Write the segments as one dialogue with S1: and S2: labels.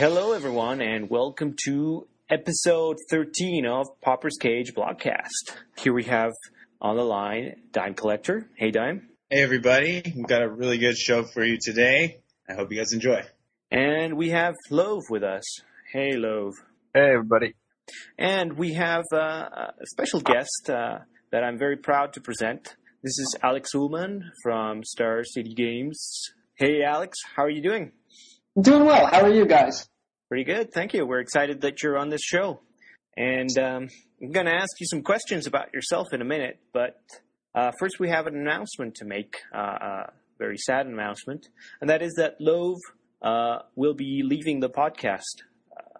S1: Hello, everyone, and welcome to episode 13 of Pauper's Cage Blogcast. Here we have on the line Dime Collector. Hey, Dime.
S2: Hey, everybody. We've got a really good show for you today. I hope you guys enjoy.
S1: And we have Love with us. Hey, Love.
S3: Hey, everybody.
S1: And we have uh, a special guest uh, that I'm very proud to present. This is Alex Ullman from Star City Games. Hey, Alex, how are you doing?
S4: Doing well. How are you guys?
S1: Pretty good, thank you. We're excited that you're on this show. And um, I'm going to ask you some questions about yourself in a minute, but uh, first we have an announcement to make, uh, a very sad announcement, and that is that Love uh, will be leaving the podcast. Uh,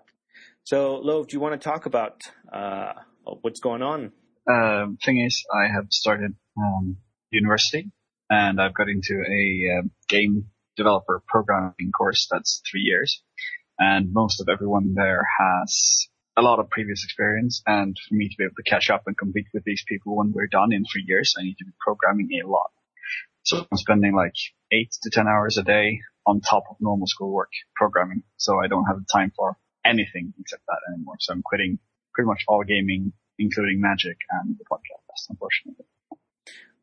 S1: so, Love, do you want to talk about uh, what's going on?
S3: Um, thing is, I have started um, university, and I've got into a game developer programming course that's three years. And most of everyone there has a lot of previous experience. And for me to be able to catch up and compete with these people when we're done in three years, I need to be programming a lot. So I'm spending like eight to 10 hours a day on top of normal schoolwork programming. So I don't have the time for anything except that anymore. So I'm quitting pretty much all gaming, including magic and the podcast, unfortunately.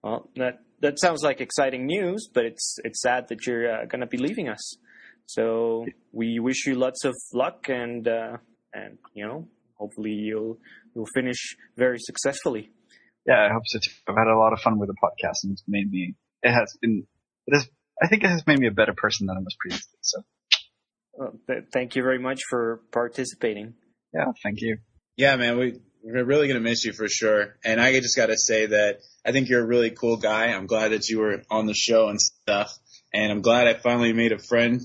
S1: Well, that that sounds like exciting news, but it's it's sad that you're uh, going to be leaving us. So we wish you lots of luck and uh, and you know hopefully you'll you'll finish very successfully.
S3: Yeah, I hope so too. I've had a lot of fun with the podcast and it's made me. It has been. It has. I think it has made me a better person than I was previously. So.
S1: Well, th- thank you very much for participating.
S3: Yeah, thank you.
S2: Yeah, man, we we're really gonna miss you for sure. And I just got to say that I think you're a really cool guy. I'm glad that you were on the show and stuff. And I'm glad I finally made a friend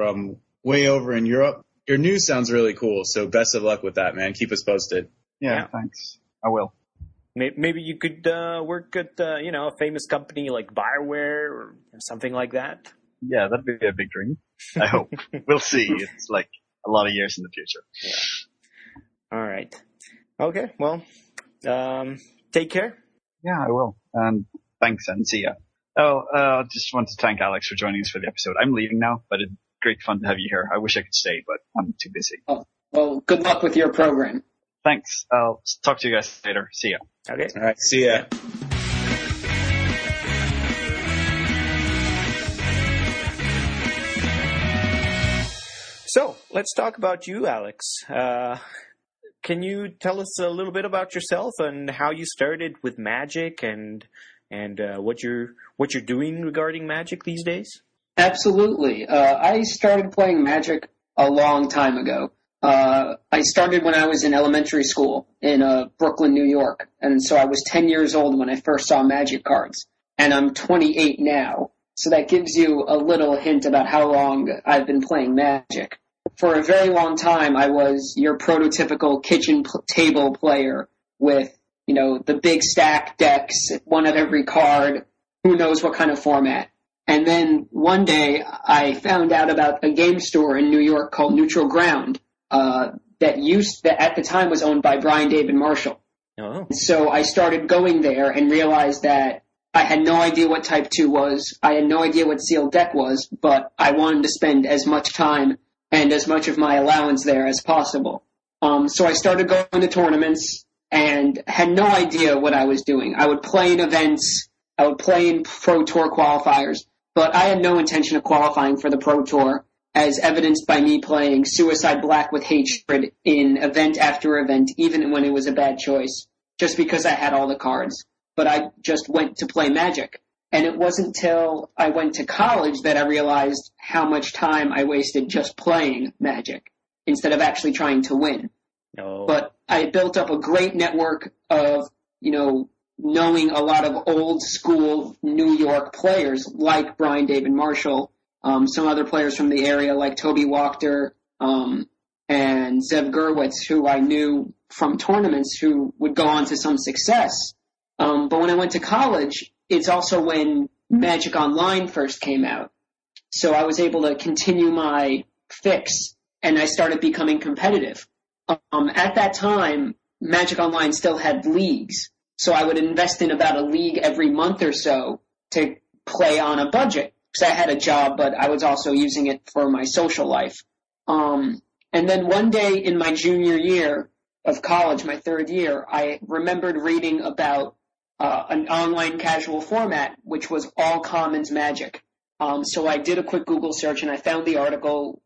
S2: from way over in Europe. Your news sounds really cool. So best of luck with that, man. Keep us posted.
S3: Yeah, yeah. thanks. I will.
S1: Maybe you could uh, work at uh, you know a famous company like Bioware or something like that.
S3: Yeah, that'd be a big dream. I hope. we'll see. It's like a lot of years in the future.
S1: Yeah. All right. Okay. Well, um, take care.
S3: Yeah, I will. And thanks and see ya. Oh, uh, just want to thank Alex for joining us for the episode. I'm leaving now, but it's great fun to have you here. I wish I could stay, but I'm too busy.
S4: Oh, well, good luck with your program.
S3: Thanks. I'll talk to you guys later. See ya.
S1: Okay.
S2: All right. See ya.
S1: So let's talk about you, Alex. Uh, can you tell us a little bit about yourself and how you started with magic and and uh, what you're what you're doing regarding magic these days?
S4: Absolutely. Uh, I started playing magic a long time ago. Uh, I started when I was in elementary school in uh, Brooklyn, New York, and so I was 10 years old when I first saw magic cards, and I'm 28 now. So that gives you a little hint about how long I've been playing magic for a very long time, I was your prototypical kitchen p- table player with, you know, the big stack decks, one of every card, who knows what kind of format. And then one day I found out about a game store in New York called Neutral Ground, uh, that used, that at the time was owned by Brian David Marshall.
S1: Oh.
S4: So I started going there and realized that I had no idea what Type 2 was. I had no idea what sealed deck was, but I wanted to spend as much time and as much of my allowance there as possible. Um, so I started going to tournaments and had no idea what I was doing. I would play in events, I would play in Pro Tour qualifiers, but I had no intention of qualifying for the Pro Tour, as evidenced by me playing Suicide Black with Hatred in event after event, even when it was a bad choice, just because I had all the cards. But I just went to play Magic. And it wasn't till I went to college that I realized how much time I wasted just playing Magic instead of actually trying to win.
S1: No.
S4: But I built up a great network of, you know, knowing a lot of old school New York players like Brian David Marshall, um, some other players from the area like Toby Wachter, um, and Zev Gurwitz, who I knew from tournaments who would go on to some success. Um, but when I went to college, it's also when Magic Online first came out. So I was able to continue my fix and I started becoming competitive. Um, at that time, Magic Online still had leagues. So I would invest in about a league every month or so to play on a budget. Because I had a job, but I was also using it for my social life. Um, and then one day in my junior year of college, my third year, I remembered reading about uh, an online casual format, which was all commons magic. Um, so I did a quick Google search and I found the article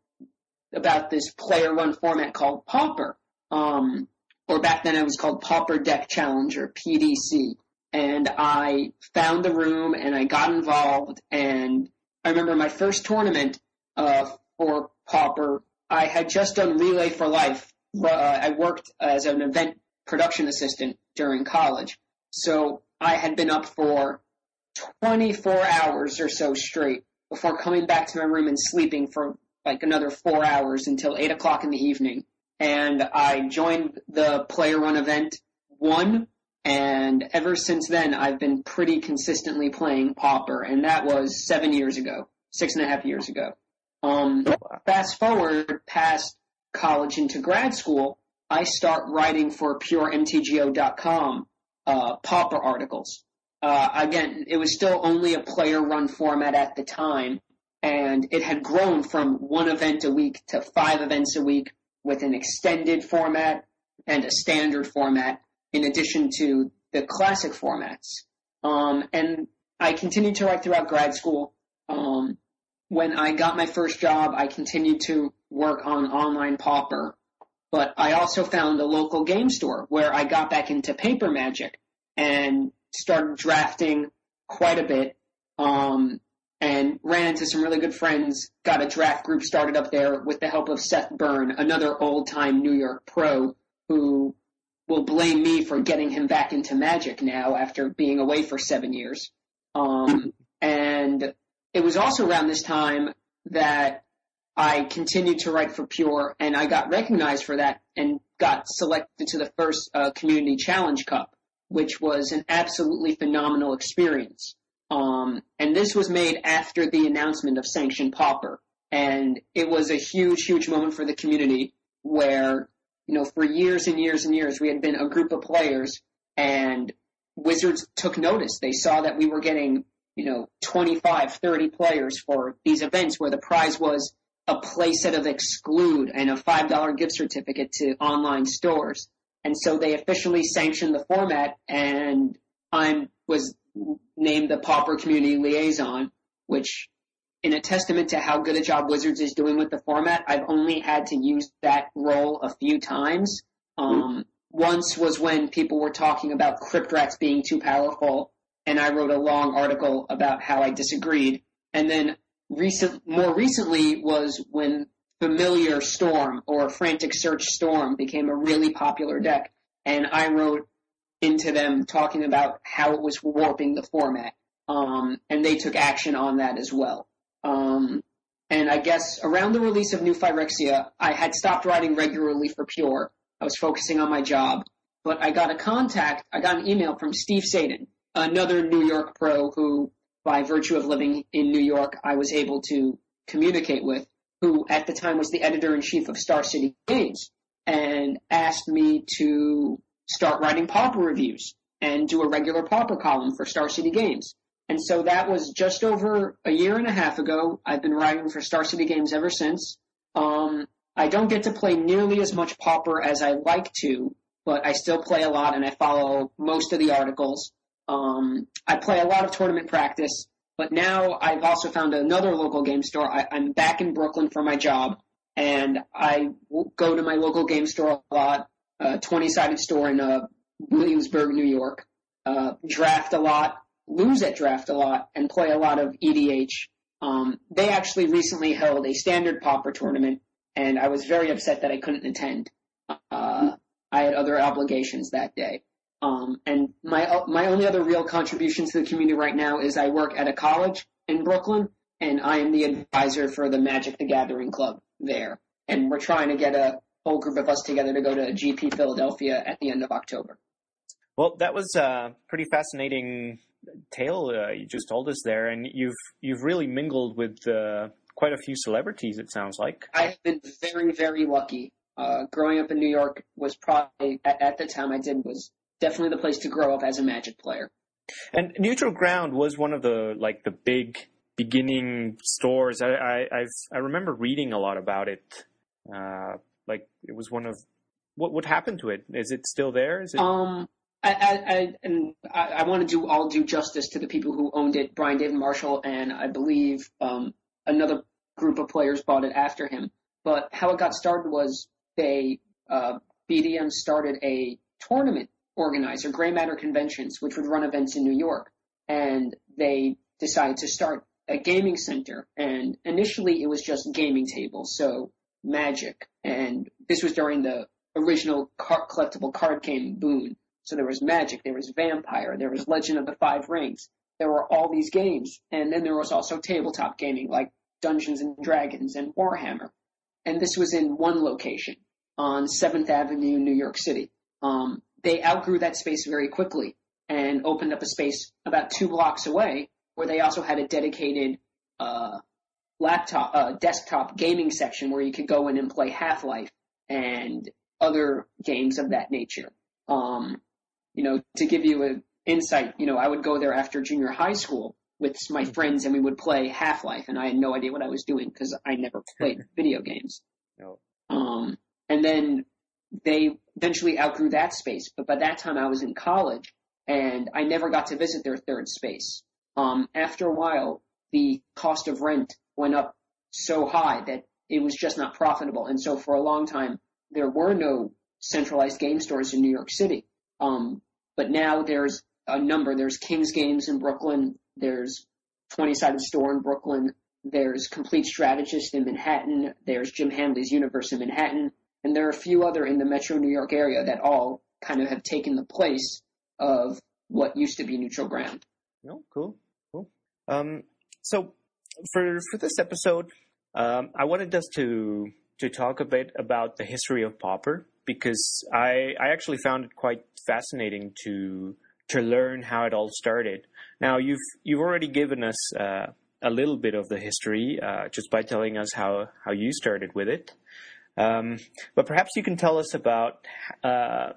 S4: about this player run format called Pauper. Um, or back then it was called Pauper Deck Challenger, PDC. And I found the room and I got involved and I remember my first tournament, uh, for Pauper, I had just done Relay for Life. Uh, I worked as an event production assistant during college. So I had been up for 24 hours or so straight before coming back to my room and sleeping for like another four hours until eight o'clock in the evening. And I joined the player run event one. And ever since then, I've been pretty consistently playing Pauper. And that was seven years ago, six and a half years ago. Um, fast forward past college into grad school, I start writing for PureMTGO.com uh, Pauper articles. Uh, again, it was still only a player run format at the time, and it had grown from one event a week to five events a week with an extended format and a standard format in addition to the classic formats. Um, and I continued to write throughout grad school. Um, when I got my first job, I continued to work on online Pauper, but I also found a local game store where I got back into paper magic and started drafting quite a bit. Um, and ran into some really good friends, got a draft group started up there with the help of Seth Burn, another old time New York pro who will blame me for getting him back into magic now after being away for seven years. Um, and it was also around this time that I continued to write for Pure and I got recognized for that and got selected to the first uh, Community Challenge Cup, which was an absolutely phenomenal experience. Um, and this was made after the announcement of Sanctioned Pauper. And it was a huge, huge moment for the community where, you know, for years and years and years, we had been a group of players and Wizards took notice. They saw that we were getting, you know, 25, 30 players for these events where the prize was a playset of Exclude and a $5 gift certificate to online stores. And so they officially sanctioned the format and I was named the Pauper Community Liaison, which in a testament to how good a job Wizards is doing with the format, I've only had to use that role a few times. Um, once was when people were talking about Crypt Rats being too powerful, and I wrote a long article about how I disagreed. And then recent, more recently was when Familiar Storm or Frantic Search Storm became a really popular deck, and I wrote into them talking about how it was warping the format. Um, and they took action on that as well. Um, and I guess around the release of New Phyrexia, I had stopped writing regularly for Pure. I was focusing on my job. But I got a contact, I got an email from Steve Sadin, another New York pro who, by virtue of living in New York, I was able to communicate with, who at the time was the editor in chief of Star City Games, and asked me to start writing Pauper reviews and do a regular Pauper column for Star City Games. And so that was just over a year and a half ago. I've been writing for Star City Games ever since. Um, I don't get to play nearly as much Pauper as I like to, but I still play a lot and I follow most of the articles. Um, I play a lot of tournament practice, but now I've also found another local game store. I, I'm back in Brooklyn for my job, and I go to my local game store a lot a 20 sided store in uh, Williamsburg, New York. Uh, draft a lot, lose at draft a lot, and play a lot of EDH. Um, they actually recently held a standard pauper tournament, and I was very upset that I couldn't attend. Uh, I had other obligations that day. Um, and my my only other real contribution to the community right now is I work at a college in Brooklyn, and I am the advisor for the Magic the Gathering Club there. And we're trying to get a whole group of us together to go to GP Philadelphia at the end of October.
S1: Well, that was a pretty fascinating tale uh, you just told us there, and you've you've really mingled with uh, quite a few celebrities. It sounds like
S4: I've been very very lucky. Uh, growing up in New York was probably at, at the time I did was definitely the place to grow up as a Magic player.
S1: And Neutral Ground was one of the like the big beginning stores. I I I've, I remember reading a lot about it Uh, like it was one of what what happened to it? Is it still there? Is it?
S4: Um, I, I, I and I, I want to do all due justice to the people who owned it, Brian David Marshall, and I believe um, another group of players bought it after him. But how it got started was they uh, BDM started a tournament organizer, Gray Matter Conventions, which would run events in New York, and they decided to start a gaming center. And initially, it was just gaming tables, so Magic, and this was during the original car- collectible card game boom. So there was Magic, there was Vampire, there was Legend of the Five Rings. There were all these games, and then there was also tabletop gaming like Dungeons and Dragons and Warhammer. And this was in one location on Seventh Avenue, New York City. Um, they outgrew that space very quickly and opened up a space about two blocks away where they also had a dedicated uh, laptop, uh, desktop gaming section where you could go in and play Half Life and other games of that nature. Um, you know, to give you an insight, you know, I would go there after junior high school with my friends and we would play Half Life and I had no idea what I was doing because I never played video games.
S1: No.
S4: Um, and then they eventually outgrew that space, but by that time I was in college and I never got to visit their third space. Um, after a while, the cost of rent went up so high that it was just not profitable. And so for a long time, there were no centralized game stores in New York City. Um, but now there's a number. There's King's Games in Brooklyn. There's 20 Sided Store in Brooklyn. There's Complete Strategist in Manhattan. There's Jim Hanley's Universe in Manhattan. And there are a few other in the metro New York area that all kind of have taken the place of what used to be neutral ground.
S1: No, cool, cool. Um, so for for this episode, um, I wanted us to to talk a bit about the history of Pauper because I I actually found it quite fascinating to to learn how it all started. Now you've you've already given us uh, a little bit of the history uh, just by telling us how how you started with it. Um, but perhaps you can tell us about uh,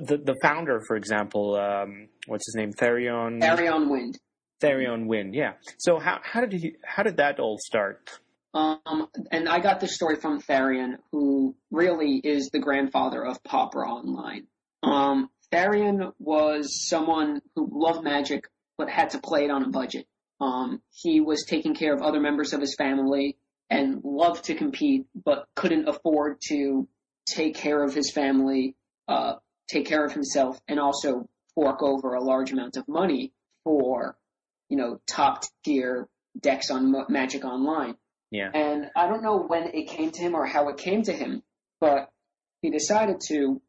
S1: the the founder, for example. Um, what's his name? Therion.
S4: Therion Wind.
S1: Therion Wind. Yeah. So how how did he how did that all start?
S4: Um, and I got this story from Therion, who really is the grandfather of Pauper Online. Um, Therion was someone who loved magic, but had to play it on a budget. Um, he was taking care of other members of his family and loved to compete, but couldn't afford to take care of his family, uh, take care of himself, and also fork over a large amount of money for, you know, top tier decks on Magic Online.
S1: Yeah.
S4: And I don't know when it came to him or how it came to him, but he decided to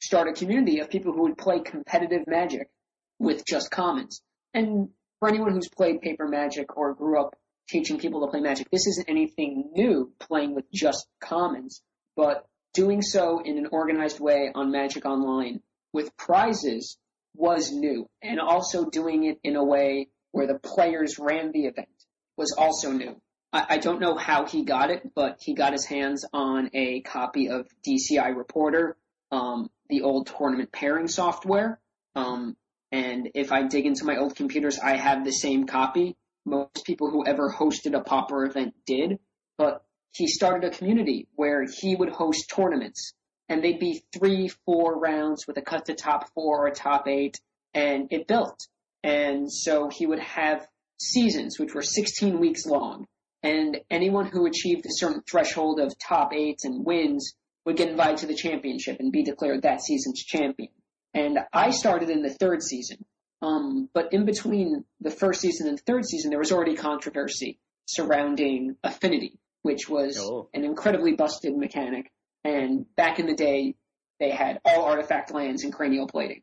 S4: start a community of people who would play competitive magic with just commons. And for anyone who's played paper magic or grew up teaching people to play magic, this isn't anything new playing with just commons, but doing so in an organized way on Magic Online with prizes was new. And also doing it in a way where the players ran the event was also new. I, don't know how he got it, but he got his hands on a copy of DCI Reporter, um, the old tournament pairing software. Um, and if I dig into my old computers, I have the same copy. Most people who ever hosted a pauper event did, but he started a community where he would host tournaments and they'd be three, four rounds with a cut to top four or top eight and it built. And so he would have seasons, which were 16 weeks long and anyone who achieved a certain threshold of top eights and wins would get invited to the championship and be declared that season's champion. And I started in the third season. Um, but in between the first season and the third season, there was already controversy surrounding affinity, which was
S1: Oh.
S4: an incredibly busted mechanic. And back in the day, they had all artifact lands and cranial plating.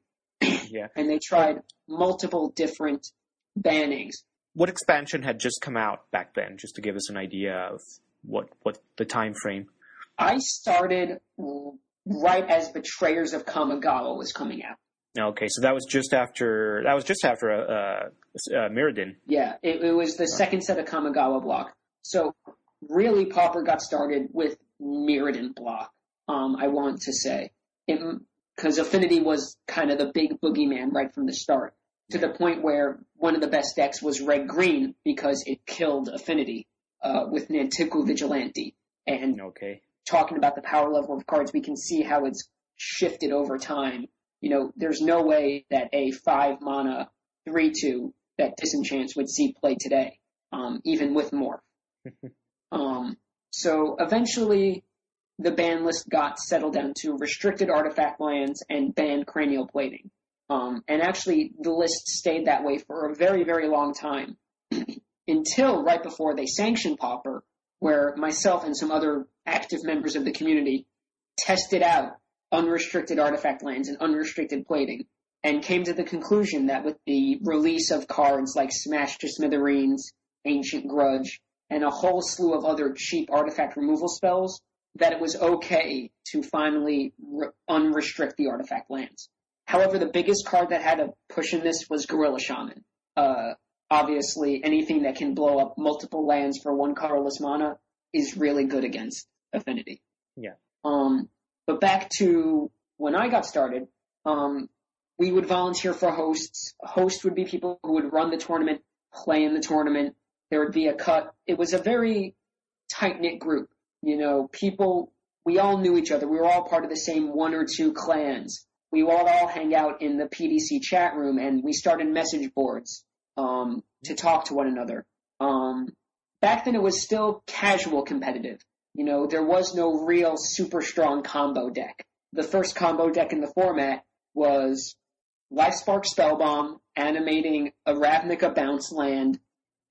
S1: Yeah.
S4: And they tried multiple different bannings.
S1: What expansion had just come out back then, just to give us an idea of what what the time frame?
S4: I started right as Betrayers of Kamigawa was coming out.
S1: Okay, so that was just after that was just after uh, uh, uh, Mirrodin.
S4: Yeah, it, it was the second set of Kamigawa block. So really, Pauper got started with Mirrodin block. Um, I want to say because Affinity was kind of the big boogeyman right from the start, to the point where one of the best decks was red green because it killed Affinity uh, with Nantuko Vigilante, and
S1: Okay.
S4: talking about the power level of cards, we can see how it's shifted over time. You know, there's no way that a five mana three two that disenchants would see play today, um, even with morph. um, so eventually, the ban list got settled down to restricted artifact lands and banned cranial plating. Um, and actually, the list stayed that way for a very, very long time until right before they sanctioned Pauper, where myself and some other active members of the community tested out unrestricted artifact lands and unrestricted plating and came to the conclusion that with the release of cards like Smash to Smithereens, Ancient Grudge, and a whole slew of other cheap artifact removal spells, that it was okay to finally re- unrestrict the artifact lands. However, the biggest card that had a push in this was Gorilla Shaman. Uh, obviously, anything that can blow up multiple lands for one colorless mana is really good against Affinity.
S1: Yeah.
S4: Um, but back to when I got started, um, we would volunteer for hosts. A host would be people who would run the tournament, play in the tournament. There would be a cut. It was a very tight knit group. You know, people, we all knew each other. We were all part of the same one or two clans. We would all hang out in the PDC chat room and we started message boards, um, to talk to one another. Um, back then it was still casual competitive. You know, there was no real super strong combo deck. The first combo deck in the format was Life Lifespark Spellbomb animating a Ravnica bounce land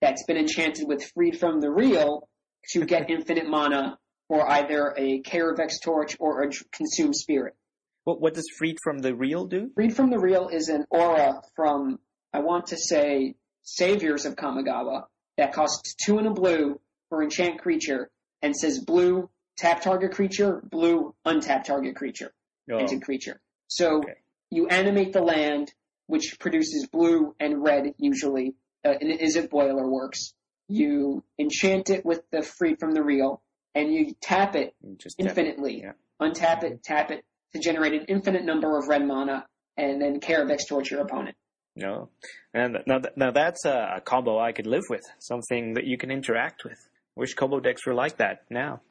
S4: that's been enchanted with Freed from the Real to get infinite mana for either a Kaervek's Torch or a Consume Spirit.
S1: What, what does Freed from the Real do?
S4: Freed from the Real is an aura from, I want to say, Saviors of Kamigawa that costs two and a blue for enchant creature and says blue tap target creature, blue untap target creature,
S1: Oh,
S4: creature. So
S1: Okay.
S4: you animate the land, which produces blue and red usually, uh, and it is Izzet Boilerworks. You enchant it with the Freed from the Real, and you tap it
S1: just
S4: infinitely.
S1: yeah.
S4: Untap it, tap it to generate an infinite number of red mana, and then Kaervek's towards your opponent.
S1: No, and now now that's a, combo I could live with. Something that you can interact with. Wish combo decks were like that now.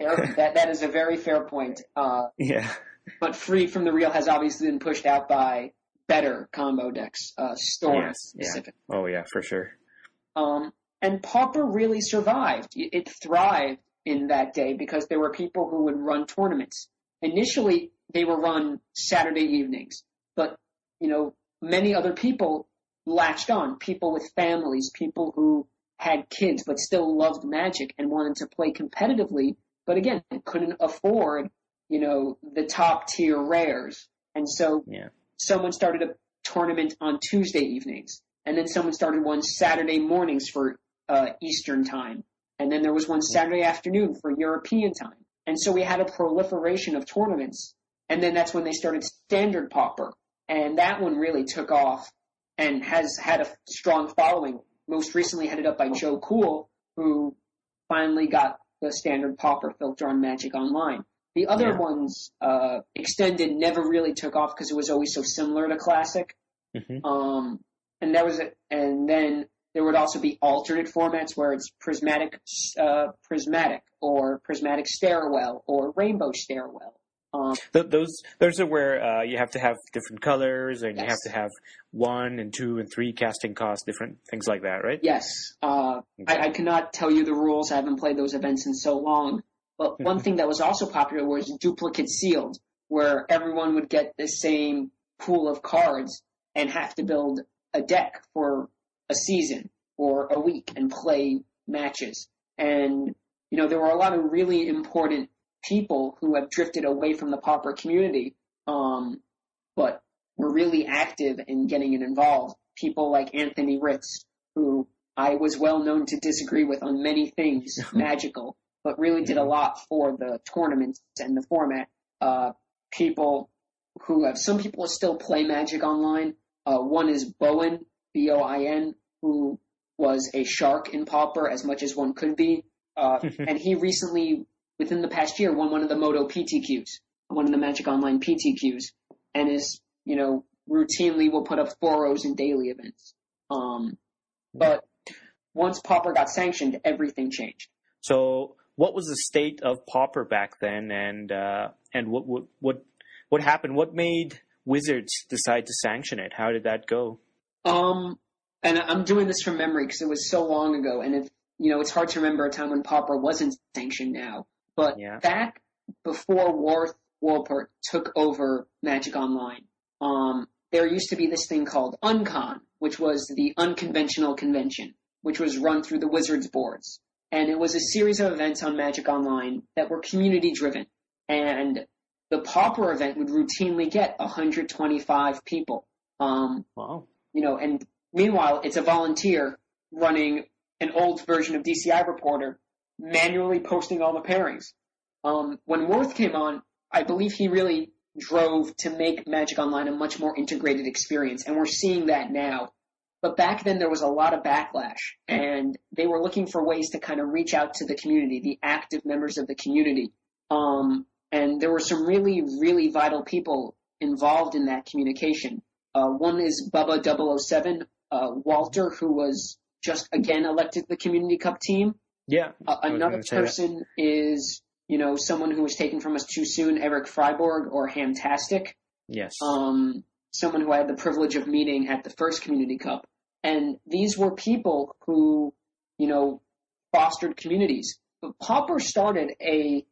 S4: That that is a very fair point. Uh,
S1: Yeah.
S4: but Freed from the Real has obviously been pushed out by better combo decks, uh, Storm
S1: Yes, yeah. Oh yeah, for sure.
S4: Um, and Pauper really survived. It thrived in that day because there were people who would run tournaments. Initially, they were run Saturday evenings, but you know, many other people latched on. People with families, people who had kids but still loved Magic and wanted to play competitively, but again, couldn't afford, you know, the top tier rares. And so
S1: Yeah.
S4: someone started a tournament on Tuesday evenings, and then someone started one Saturday mornings for uh, Eastern time, and then there was one Saturday afternoon for European time. And so we had a proliferation of tournaments, and then that's when they started Standard Pauper, and that one really took off and has had a strong following. Most recently headed up by Joe Cool, who finally got the Standard Pauper filter on Magic Online. The other
S1: Yeah.
S4: ones, uh, extended never really took off because it was always so similar to classic.
S1: hmm
S4: Um, and there was it. and then there would also be alternate formats where it's prismatic, uh, prismatic or prismatic stairwell or rainbow stairwell. Um,
S1: Th- those those are where uh, you have to have different colors and you have to have one and two and three casting costs, different things like that, right?
S4: yes, uh, I, I cannot tell you the rules. I haven't played those events in so long. But one thing that was also popular was duplicate sealed, where everyone would get the same pool of cards and have to build a deck for a season or a week and play matches. And, you know, there were a lot of really important people who have drifted away from the pauper community, um, but were really active in getting it involved. People like Anthony Ritz, who I was well known to disagree with on many things magical, but really did a lot for the tournaments and the format. Uh, people who have, some people still play Magic online. Uh, one is Bowen, B-O-I-N, who was a shark in Pauper as much as one could be. Uh, and he recently, within the past year, won one of the MODO PTQs, one of the Magic Online PTQs, and is, you know, routinely will put up foros in daily events. Um, but once Pauper got sanctioned, everything changed.
S1: So what was the state of Pauper back then, and uh, and what what what what happened? What made Wizards decide to sanction it? How did that go?
S4: Um, and I'm doing this from memory because it was so long ago, and if you know, it's hard to remember a time when Pauper wasn't sanctioned now. But
S1: Yeah.
S4: back before Worth Wollpert took over Magic Online, um, there used to be this thing called Uncon, which was the unconventional convention, which was run through the Wizards boards. And it was a series of events on Magic Online that were community driven. And the Pauper event would routinely get 125 people. Um,
S1: Wow.
S4: you know, and meanwhile, it's a volunteer running an old version of DCI Reporter, manually posting all the pairings. Um, when Worth came on, I believe he really drove to make Magic Online a much more integrated experience, and we're seeing that now. But back then there was a lot of backlash, and they were looking for ways to kind of reach out to the community, the active members of the community. Um, and there were some really, really vital people involved in that communication. Uh, one is Bubba 007, uh, Walter, who was just again elected the Community Cup team.
S1: Yeah.
S4: Uh, another
S1: gonna say that.
S4: person is, you know, someone who was taken from us too soon, Eric Freiborg or Hamtastic.
S1: Yes.
S4: Um, someone who I had the privilege of meeting at the first Community Cup. And these were people who, you know, fostered communities. But Pauper started a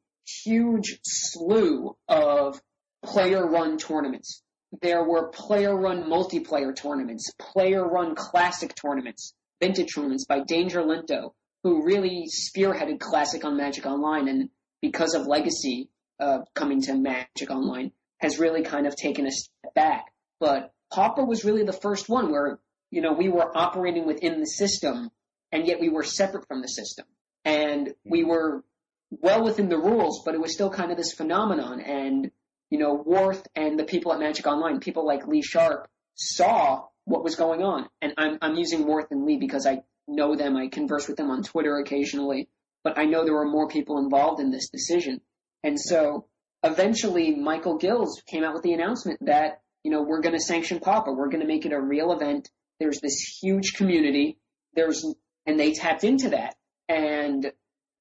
S4: huge slew of player run tournaments. There were player run multiplayer tournaments, player run classic tournaments, vintage tournaments by Danger Linto, who really spearheaded classic on Magic Online and because of legacy uh, coming to Magic Online has really kind of taken a step back. But Pauper was really the first one where, you know, we were operating within the system and yet we were separate from the system. And we were well within the rules, but it was still kind of this phenomenon. And, you know, Worth and the people at Magic Online, people like Lee Sharp, saw what was going on. And I'm, I'm using Worth and Lee because I know them. I converse with them on Twitter occasionally, but I know there were more people involved in this decision. And so eventually Michael Gills came out with the announcement that, you know, we're going to sanction Pauper. We're going to make it a real event. There's this huge community. There's, and they tapped into that. And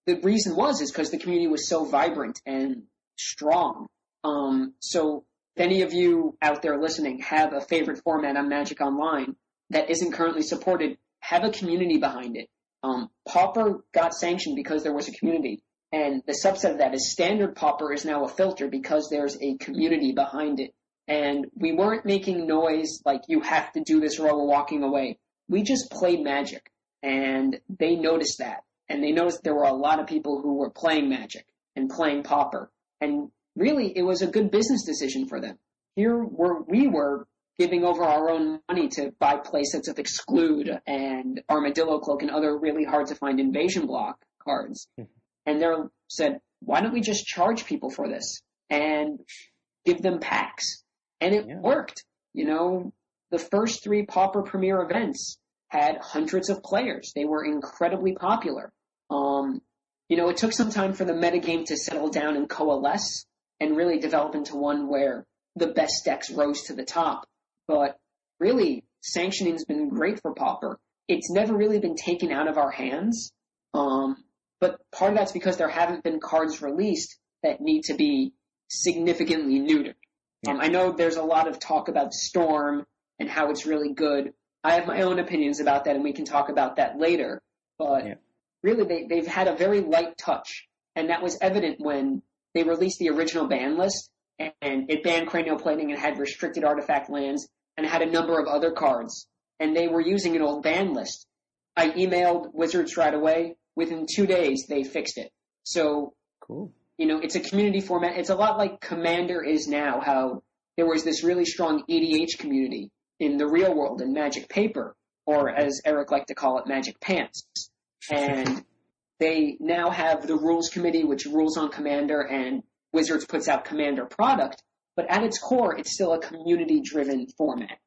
S4: the reason was is because the community was so vibrant and strong. Um, so if any of you out there listening have a favorite format on Magic Online that isn't currently supported, have a community behind it. Um, Pauper got sanctioned because there was a community. And the subset of that is standard Pauper is now a filter because there's a community behind it. And we weren't making noise like you have to do this or we're walking away. We just played Magic. And they noticed that. And they noticed there were a lot of people who were playing Magic and playing Pauper. And really, it was a good business decision for them. Here were, we were giving over our own money to buy playsets of Exclude and Armadillo Cloak and other really hard to find invasion block cards. and they said, why don't we just charge people for this and give them packs? And it
S1: Yeah.
S4: worked. You know, the first three Pauper Premier events had hundreds of players. They were incredibly popular. Um, you know, it took some time for the metagame to settle down and coalesce and really develop into one where the best decks rose to the top. But really, sanctioning's been great for Pauper. It's never really been taken out of our hands. Um, but part of that's because there haven't been cards released that need to be significantly neutered. Um, I know there's a lot of talk about Storm and how it's really good. I have my own opinions about that, and we can talk about that later. But
S1: Yeah.
S4: really, they, they've had a very light touch, and that was evident when they released the original ban list, and it banned cranial plating and had restricted artifact lands, and had a number of other cards, and they were using an old ban list. I emailed Wizards right away. Within two days, they fixed it. So
S1: Cool.
S4: you know, it's a community format. It's a lot like Commander is now, how there was this really strong EDH community in the real world in Magic Paper, or as Eric liked to call it, Magic Pants. And they now have the rules committee, which rules on Commander, and Wizards puts out Commander product. But at its core, it's still a community driven format.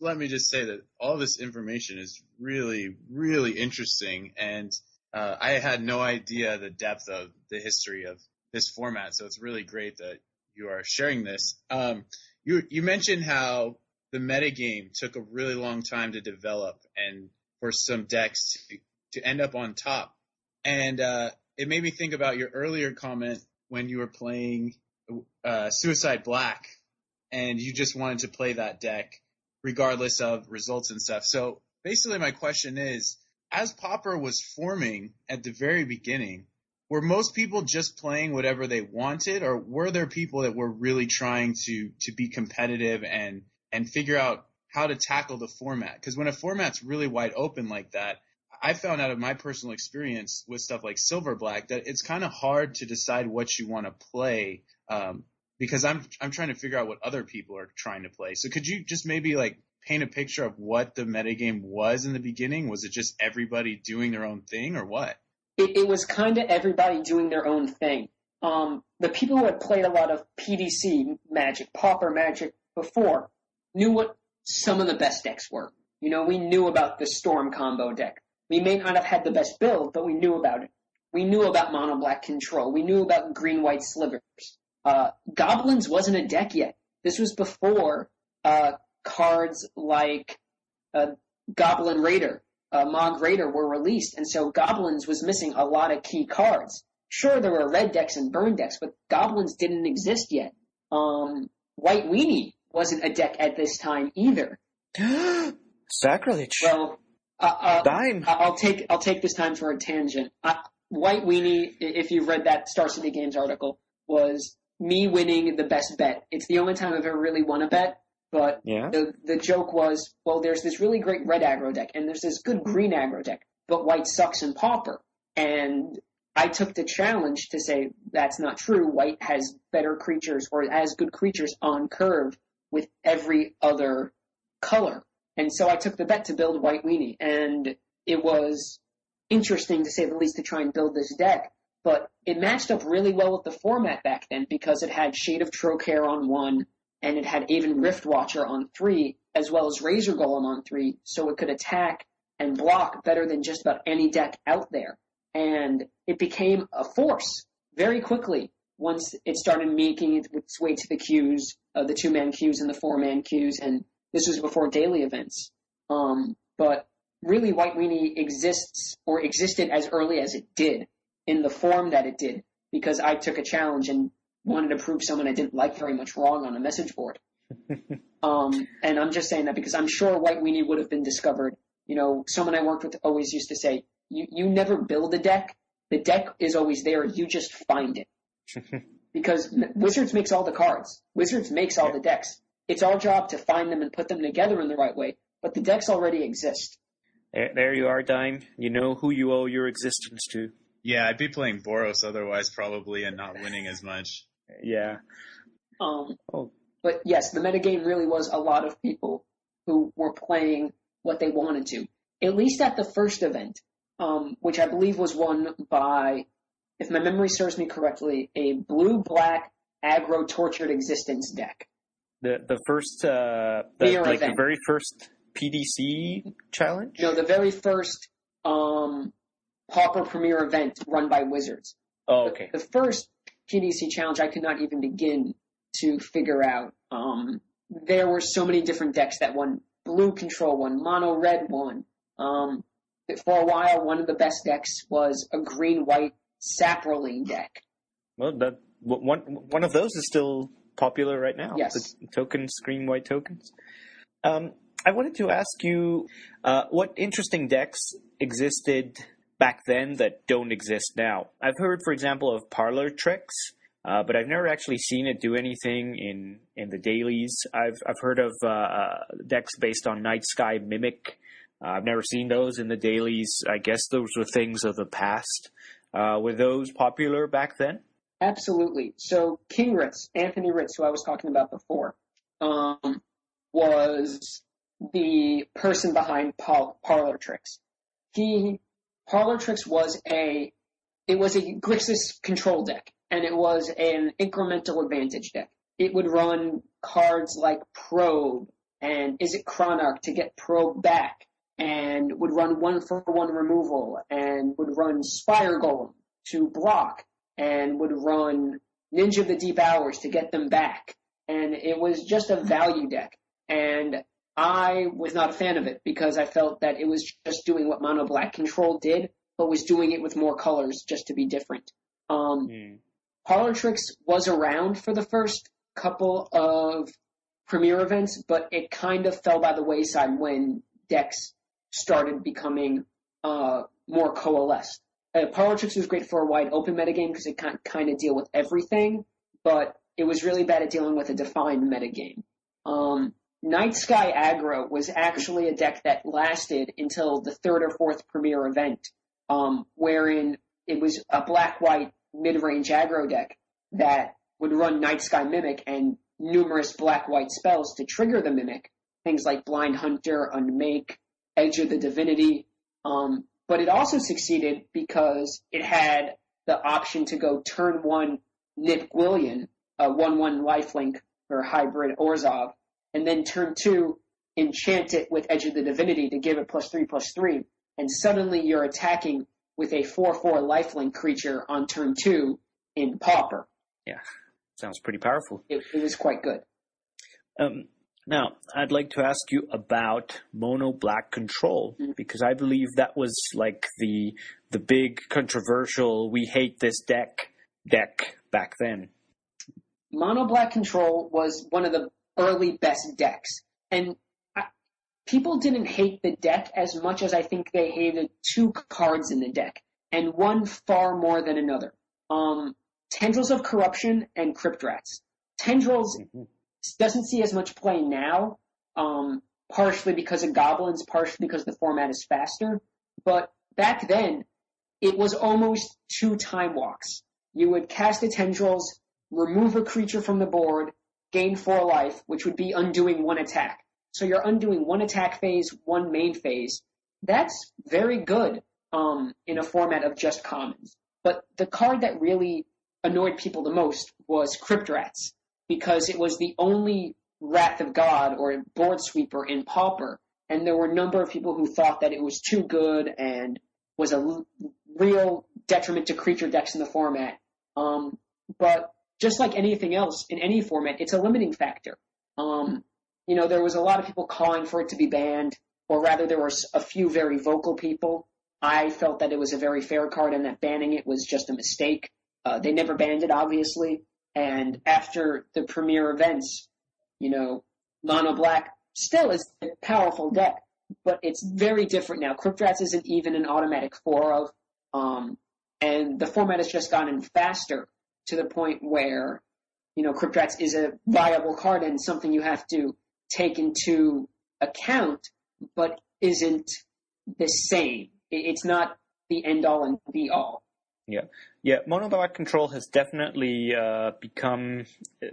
S2: let me just say that all this information is really, really interesting, and uh, I had no idea the depth of the history of this format. So it's really great that you are sharing this. Um, you you mentioned how the metagame took a really long time to develop, and for some decks to, to end up on top. And uh, it made me think about your earlier comment when you were playing uh, Suicide Black, and you just wanted to play that deck regardless of results and stuff. So basically, my question is, as Pauper was forming at the very beginning, were most people just playing whatever they wanted, or were there people that were really trying to to be competitive and and figure out how to tackle the format? Because when a format's really wide open like that, I found out of my personal experience with stuff like Silver Black that it's kind of hard to decide what you want to play um, because I'm I'm trying to figure out what other people are trying to play. So could you just maybe like paint a picture of what the metagame was in the beginning? Was it just everybody doing their own thing, or what?
S4: it, it was kind of everybody doing their own thing. Um, the people who had played a lot of PDC Magic, pauper Magic before, knew what some of the best decks were. You know, we knew about the Storm combo deck. We may not have had the best build, but we knew about it. We knew about Mono Black Control. We knew about Green White Slivers. Uh, Goblins wasn't a deck yet. This was before uh, cards like uh, Goblin Raider uh, Mogg Raider were released, and so Goblins was missing a lot of key cards. Sure, there were red decks and burn decks, but Goblins didn't exist yet. Um, White Weenie wasn't a deck at this time either.
S1: Sacrilege.
S4: Well, uh, uh,
S1: Dime.
S4: I'll take I'll take this time for a tangent. Uh, White Weenie, if you've read that Star City Games article, was me winning the best bet. It's the only time I've ever really won a bet, but
S1: Yeah.
S4: the the joke was, well, there's this really great red aggro deck, and there's this good green aggro deck, but white sucks in pauper. And I took the challenge to say that's not true. White has better creatures or as good creatures on curve with every other color. And so I took the bet to build White Weenie, and it was interesting to say the least to try and build this deck. But it matched up really well with the format back then because it had Shade of Trokair on one, and it had Aven Riftwatcher on three, as well as Razor Golem on three, so it could attack and block better than just about any deck out there. And it became a force very quickly once it started making its way to the queues, uh, the two-man queues and the four-man queues, and this was before daily events. Um, but really, White Weenie exists or existed as early as it did in the form that it did because I took a challenge and wanted to prove someone I didn't like very much wrong on a message board. um, and I'm just saying that because I'm sure White Weenie would have been discovered. You know, someone I worked with always used to say, you, you never build a deck. The deck is always there. You just find it. because Wizards makes all the cards. Wizards makes all the decks. It's our job to find them and put them together in the right way. But the decks already exist.
S1: There, there you are, Dime. You know who you owe your existence to.
S2: Yeah, I'd be playing Boros otherwise probably and not winning as much.
S1: Yeah.
S4: Um,
S1: Oh.
S4: But yes, the metagame really was a lot of people who were playing what they wanted to. At least at the first event, um, which I believe was won by, if my memory serves me correctly, a blue-black aggro tortured existence deck.
S1: The the first uh the, like the very first PDC challenge?
S4: No, the very first um, Pauper Premier event run by Wizards.
S1: Oh, okay.
S4: The first PDC challenge I could not even begin to figure out. Um, there were so many different decks that won. Blue control one, mono red one. Um, for a while, one of the best decks was a green white Saproling deck.
S1: Well, that one one of those is still popular right now.
S4: Yes.
S1: The tokens, green white tokens. Um, I wanted to ask you uh, what interesting decks existed back then that don't exist now. I've heard, for example, of Parlor Tricks, uh, but I've never actually seen it do anything in in the dailies. I've I've heard of uh, uh, decks based on Nightsky Mimic. Uh, I've never seen those in the dailies. I guess those were things of the past. Uh, were those popular back then?
S4: Absolutely. So King Ritz, Anthony Ritz, who I was talking about before, um, was the person behind Par- Parlor Tricks. He Parlor Tricks was a it was a Grixis control deck, and it was an incremental advantage deck. It would run cards like Probe and Izzet Chronarch to get Probe back, and would run one for one removal, and would run Spire Golem to block, and would run Ninja of the Deep Hours to get them back. And it was just a value deck. And I was not a fan of it because I felt that it was just doing what Mono Black Control did, but was doing it with more colors just to be different. Um,
S1: Mm.
S4: Parlor Tricks was around for the first couple of premiere events, but it kind of fell by the wayside when decks started becoming uh, more coalesced. Uh, Parlor Tricks was great for a wide open metagame because it can kind of deal with everything, but it was really bad at dealing with a defined metagame. Um, Night Sky Aggro was actually a deck that lasted until the third or fourth premiere event, um, wherein it was a black-white mid-range aggro deck that would run Nightsky Mimic and numerous black-white spells to trigger the Mimic. Things like Blind Hunter, Unmake, Edge of the Divinity. Um, but it also succeeded because it had the option to go turn one Nip Gwyllion, a 1-1 lifelink for hybrid Orzhov, and then turn two enchant it with Edge of the Divinity to give it plus three plus three, and suddenly you're attacking with a 4-4 lifelink creature on turn two in Pauper.
S1: Yeah, sounds pretty powerful.
S4: It, it was quite good.
S1: Um, now, I'd like to ask you about Mono Black Control
S4: Mhm.
S1: because I believe that was like the the big controversial "we hate this deck" deck back then.
S4: Mono Black Control was one of the early best decks, and I, people didn't hate the deck as much as I think they hated two cards in the deck, and one far more than another. Um, Tendrils of Corruption and Crypt Rats. Tendrils
S1: Mhm.
S4: Doesn't see as much play now, um, partially because of goblins, partially because the format is faster. But back then, it was almost two time walks. You would cast the tendrils, remove a creature from the board, gain four life, which would be undoing one attack. So you're undoing one attack phase, one main phase. That's very good um, in a format of just commons. But the card that really annoyed people the most was Crypt Rats because it was the only Wrath of God or board sweeper in Pauper, and there were a number of people who thought that it was too good and was a l- real detriment to creature decks in the format. Um, but just like anything else in any format, it's a limiting factor. Um, you know, there was a lot of people calling for it to be banned, or rather, there were a few very vocal people. I felt that it was a very fair card and that banning it was just a mistake. Uh, they never banned it, obviously. And after the premier events, you know, Mono Black still is a powerful deck, but it's very different now. Crypt Rats isn't even an automatic four of, um, and the format has just gotten faster to the point where, you know, Crypt Rats is a viable card and something you have to take into account, but isn't the same. It's not the end all and be all.
S1: Yeah, Mono Black Control has definitely uh, become uh,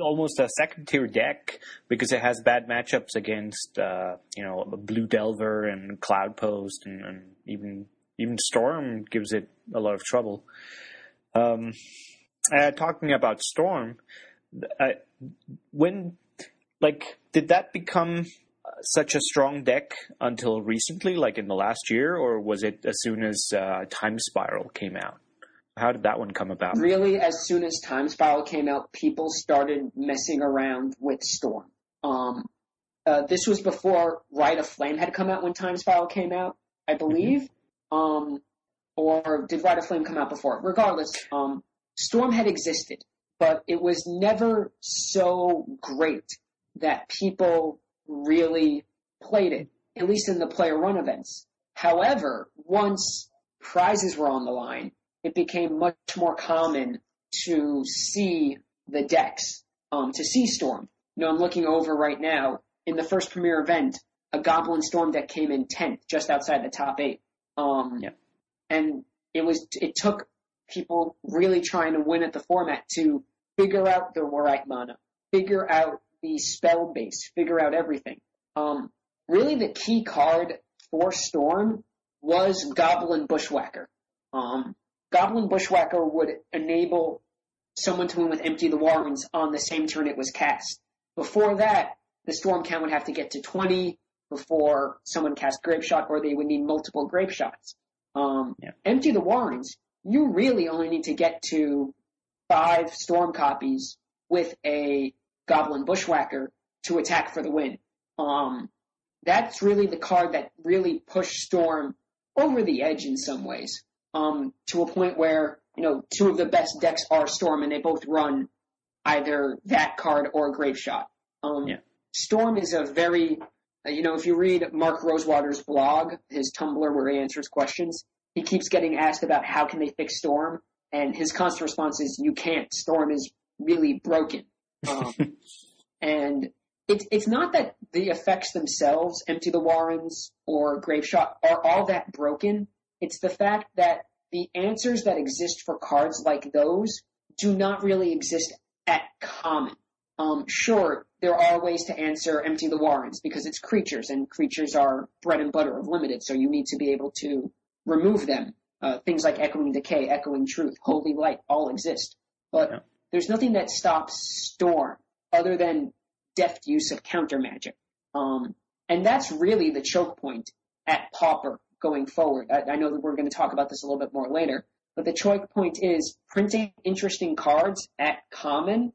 S1: almost a second tier deck because it has bad matchups against uh, you know Blue Delver and Cloud Post and, and even even Storm gives it a lot of trouble. Um, uh, talking about Storm, when like did that become such a strong deck until recently, like in the last year, or was it as soon as uh, Time Spiral came out? How did that one come about?
S4: Really, as soon as Time Spiral came out, people started messing around with Storm. Um, uh, this was before Rite of Flame had come out when Time Spiral came out, I believe. Um, or did Rite of Flame come out before? Regardless, um, Storm had existed, but it was never so great that people really played it, at least in the player run events. However, once prizes were on the line, it became much more common to see the decks, um, to see Storm. You know, I'm looking over right now. In the first premier event, a Goblin Storm deck came in 10th, just outside the top eight. Um,
S1: Yeah.
S4: And it was, it took people really trying to win at the format to figure out the right mana, figure out the spell base, figure out everything. Um, really the key card for Storm was Goblin Bushwhacker. Um, Goblin Bushwhacker would enable someone to win with Empty the Warrens on the same turn it was cast. Before that, the Storm count would have to get to 20 before someone cast Grapeshot, or they would need multiple Grapeshots. Um,
S1: Yeah.
S4: Empty the Warrens, you really only need to get to five Storm copies with a Goblin Bushwhacker to attack for the win. Um, that's really the card that really pushed Storm over the edge in some ways. Um, to a point where you know two of the best decks are Storm, and they both run either that card or Grapeshot. Um,
S1: Yeah.
S4: Storm is a very, uh, you know, if you read Mark Rosewater's blog, his Tumblr where he answers questions, he keeps getting asked about how can they fix Storm, and his constant response is, "You can't. Storm is really broken." Um, and it's it's not that the effects themselves, Empty the Warrens or Grapeshot, are all that broken. It's the fact that the answers that exist for cards like those do not really exist at common. Um, sure, there are ways to answer Empty the Warrens because it's creatures, and creatures are bread and butter of limited, so you need to be able to remove them. Uh, things like Echoing Decay, Echoing Truth, Holy Light all exist. But
S1: Yeah.
S4: There's nothing that stops Storm other than deft use of counter magic. Um, and that's really the choke point at Pauper going forward. I, I know that we're going to talk about this a little bit more later, but the choke point is printing interesting cards at common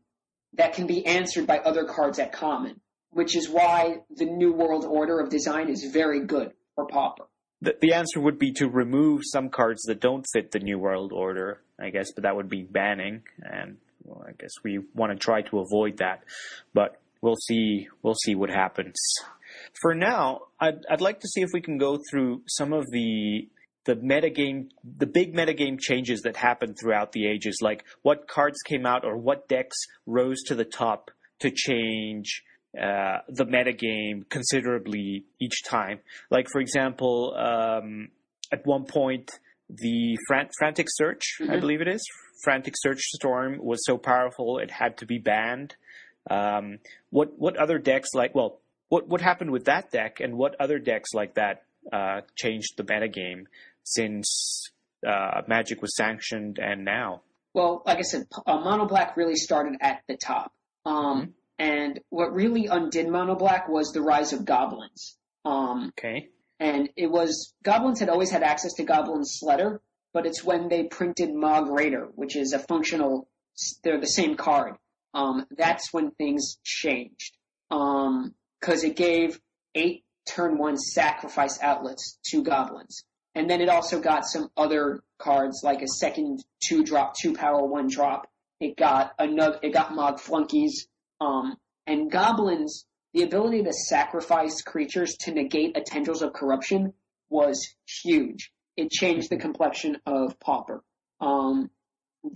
S4: that can be answered by other cards at common, which is why the New World Order of design is very good for Pauper.
S1: The, the answer would be to remove some cards that don't fit the New World Order, I guess, but that would be banning, and well, I guess we want to try to avoid that. But we'll see. We'll see what happens. For now, I'd, I'd like to see if we can go through some of the the metagame, the big metagame changes that happened throughout the ages, like what cards came out or what decks rose to the top to change uh, the metagame considerably each time. Like, for example, um, at one point, the Fran- Frantic Search, I
S4: Mhm.
S1: believe it is, Frantic Search Storm was so powerful it had to be banned. Um, what what other decks like? Well, what what happened with that deck, and what other decks like that uh, changed the metagame since uh, Magic was sanctioned and now?
S4: Well, like I said, uh, Mono Black really started at the top. Um, And what really undid Mono Black was the rise of goblins. Um,
S1: Okay,
S4: and it was goblins had always had access to Goblin Sledder, but it's when they printed Mog Raider, which is a functional. They're the same card. Um, that's when things changed because it gave eight turn one sacrifice outlets to goblins, and then it also got some other cards like a second two drop, two power, one drop. It got another. It got Mog Flunkies, um, and goblins the ability to sacrifice creatures to negate a tendrils of corruption was huge. It changed the complexion of Pauper. Um,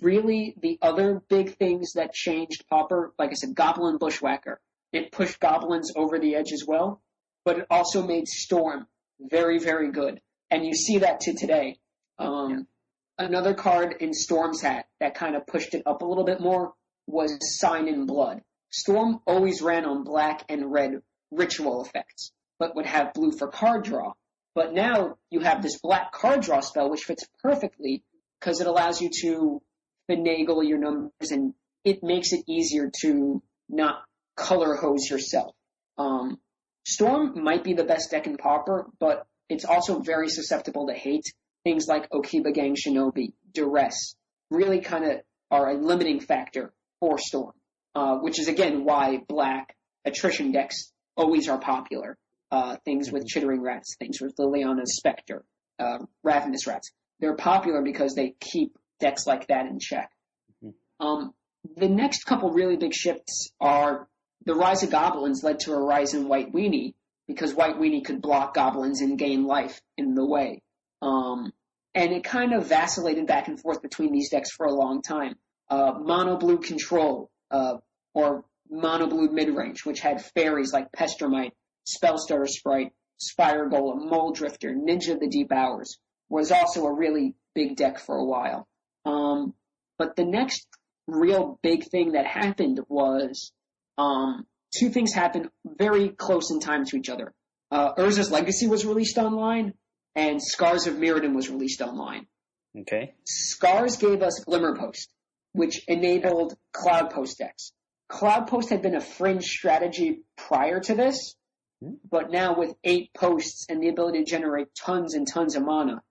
S4: really, the other big things that changed Pauper, like I said, Goblin Bushwhacker. It pushed goblins over the edge as well, but it also made Storm very, very good. And you see that to today. Um, Another card in Storm's hat that kind of pushed it up a little bit more was Sign in Blood. Storm always ran on black and red ritual effects, but would have blue for card draw. But now you have this black card draw spell, which fits perfectly because it allows you to finagle your numbers and it makes it easier to not color hose yourself. Um, Storm might be the best deck in Pauper, but it's also very susceptible to hate. Things like Okiba Gang Shinobi, Duress, really kind of are a limiting factor for Storm uh, which is again why black attrition decks always are popular. Uh, things with chittering rats, things with Liliana's Spectre, uh, Ravenous Rats. They're popular because they keep decks like that in check.
S1: Mhm.
S4: Um, the next couple really big shifts are the rise of goblins led to a rise in White Weenie because White Weenie could block goblins and gain life in the way. Um, and it kind of vacillated back and forth between these decks for a long time. Uh, mono blue control, uh, or mono blue mid range, which had fairies like Pestermite, Spellstutter Sprite, Spire Golem, Mulldrifter, Ninja of the Deep Hours, was also a really big deck for a while. Um, but the next real big thing that happened was um, two things happened very close in time to each other. Uh, Urza's Legacy was released online, and Scars of Mirrodin was released online.
S1: okay,
S4: Scars gave us Glimmer Post, which enabled Cloud Post decks. Cloud Post had been a fringe strategy prior to this. But now with eight posts and the ability to generate tons and tons of mana,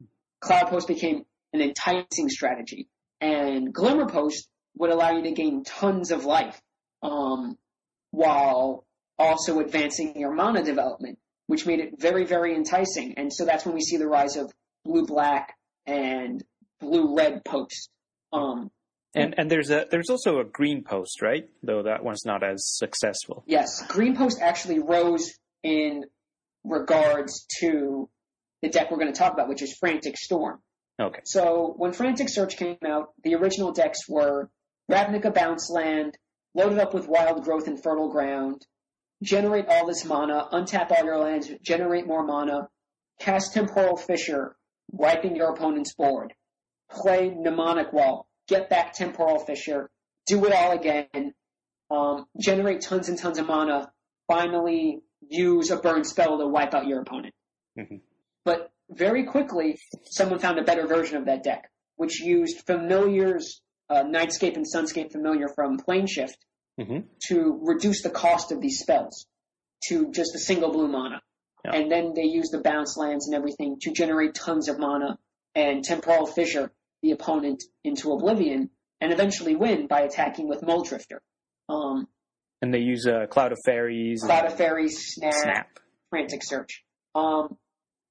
S4: Cloud Post became an enticing strategy. And Glimmer Post would allow you to gain tons of life, um, while also advancing your mana development, which made it very, very enticing. And so that's when we see the rise of blue black and blue red post. Um,
S1: And and there's a there's also a green post, right? Though that one's not as successful.
S4: yes, green post actually rose in regards to the deck we're going to talk about, which is Frantic Storm.
S1: Okay.
S4: So when Frantic Search came out, the original decks were Ravnica Bounce Land, loaded up with Wild Growth and Fertile Ground, generate all this mana, untap all your lands, generate more mana, cast Temporal Fissure, wiping your opponent's board, play Mnemonic Wall, get back Temporal Fissure, do it all again, um, generate tons and tons of mana, finally use a burn spell to wipe out your opponent.
S1: Mhm.
S4: But very quickly, someone found a better version of that deck, which used familiars, uh, Nightscape and Sunscape familiar from Planeshift
S1: hmm
S4: to reduce the cost of these spells to just a single blue mana.
S1: Yeah.
S4: And then they use the bounce lands and everything to generate tons of mana and temporal fissure the opponent into oblivion and eventually win by attacking with Mulldrifter. Um,
S1: And they use a cloud of fairies.
S4: Cloud of Fairies, Snap,
S1: snap.
S4: Frantic Search. Um,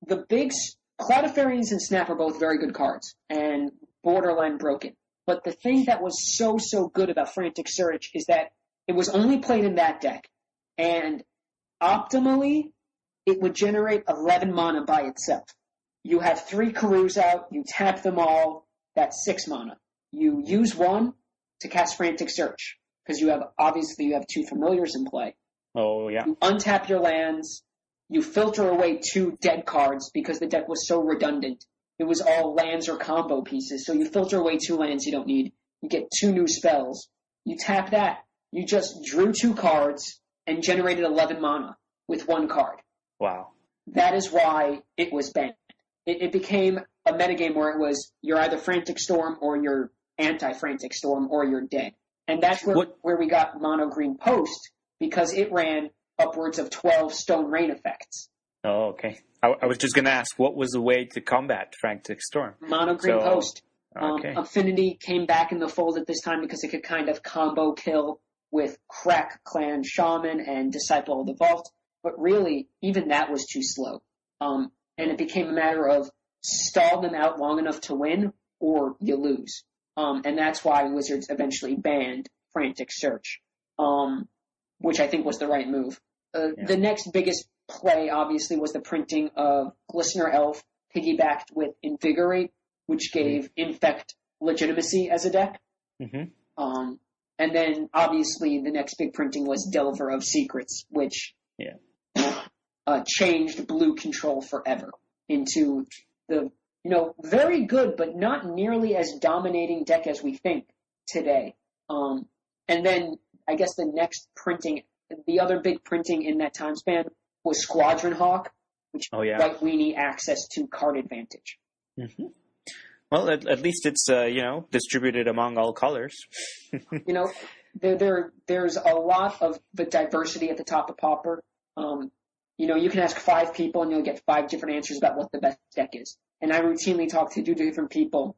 S4: the big Cloud of Fairies and Snap are both very good cards and borderline broken. But the thing that was so so good about Frantic Search is that it was only played in that deck, and optimally, it would generate 11 mana by itself. You have three Karoos out, you tap them all, that's six mana. You use one to cast Frantic Search, because you have, obviously you have two familiars in play.
S1: Oh yeah.
S4: You untap your lands. You filter away two dead cards because the deck was so redundant. It was all lands or combo pieces. So you filter away two lands you don't need. You get two new spells. You tap that. You just drew two cards and generated 11 mana with one card.
S1: Wow.
S4: That is why it was banned. It, it became a metagame where it was you're either Frantic Storm or you're anti-Frantic Storm or you're dead. And that's where,
S1: What-
S4: where we got Mono Green Post because it ran upwards of 12 Stone Rain effects.
S1: Oh okay. I, I was just gonna ask, what was the way to combat Frantic Storm?
S4: Mono Green
S1: So-
S4: Post. Um, Affinity came back in the fold at this time because it could kind of combo kill with Krark-Clan Shaman and Disciple of the Vault. But really, even that was too slow. Um, and it became a matter of stall them out long enough to win or you lose. Um, and that's why Wizards eventually banned Frantic Search, um, which I think was the right move. Uh,
S1: Yeah.
S4: The next biggest play, obviously, was the printing of Glistener Elf piggybacked with Invigorate, which gave Infect legitimacy as a deck.
S1: hmm
S4: Um, and then obviously the next big printing was Delver of Secrets, which
S1: Yeah.
S4: uh, changed blue control forever into the you know very good but not nearly as dominating deck as we think today. Um, and then I guess the next printing, the other big printing in that time span was Squadron Hawk, which
S1: Oh yeah.
S4: right weenie access to card advantage.
S1: hmm Well, at, at least it's uh, you know distributed among all colors.
S4: you know, there, there there's a lot of the diversity at the top of Pauper. Um, you know, you can ask five people and you'll get five different answers about what the best deck is. And I routinely talk to two different people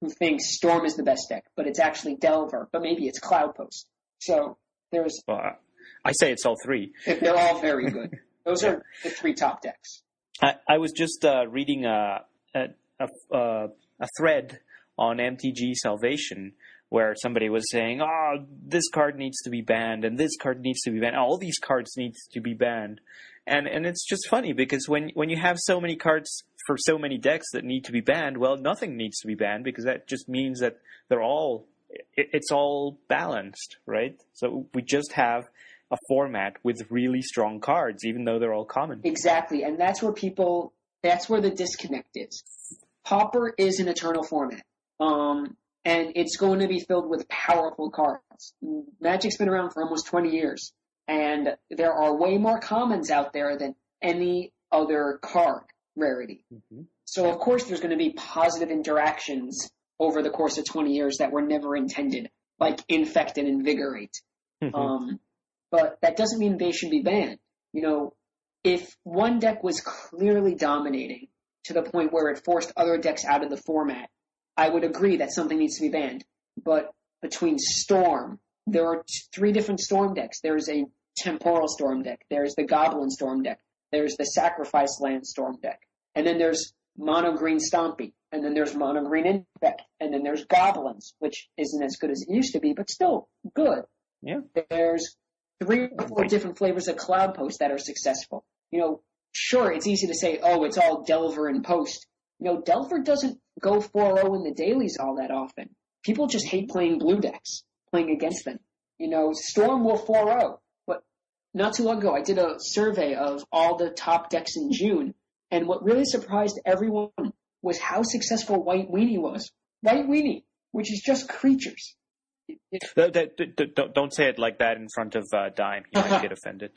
S4: who think Storm is the best deck, but it's actually Delver, but maybe it's Cloud Post. So there's
S1: Well, I- say it's all three.
S4: they're all very good. Those are the three top decks.
S1: I, I was just uh, reading a a, a, uh, a thread on MTG Salvation where somebody was saying, "Oh, this card needs to be banned, and this card needs to be banned. All these cards need to be banned." And and it's just funny because when when you have so many cards for so many decks that need to be banned, well, nothing needs to be banned because that just means that they're all it, it's all balanced, right? So we just have a format with really strong cards, even though they're all common.
S4: Exactly, and that's where people that's where the disconnect is. Pauper is an eternal format. Um and it's going to be filled with powerful cards. Magic's been around for almost 20 years, and there are way more commons out there than any other card rarity.
S1: Mhm.
S4: So of course there's going to be positive interactions over the course of 20 years that were never intended, like infect and invigorate. Um, but that doesn't mean they should be banned. You know, if one deck was clearly dominating to the point where it forced other decks out of the format, I would agree that something needs to be banned. But between Storm, there are t- three different Storm decks. There's a Temporal Storm deck. There's the Goblin Storm deck. There's the Sacrifice Land Storm deck. And then there's mono green Stompy, and then there's mono green Infect, and then there's Goblins, which isn't as good as it used to be, but still good.
S1: Yeah.
S4: There's three or four different flavors of Cloud Post that are successful. You know, sure, it's easy to say, oh, it's all Delver and Post. You know, Delver doesn't go 4-0 in the dailies all that often. People just hate playing blue decks, playing against them. You know, Storm will 4-0, but not too long ago I did a survey of all the top decks in June, and what really surprised everyone was how successful White Weenie was. White Weenie, which is just creatures.
S1: Don't don't say it like that in front of uh, Dime. He might get offended.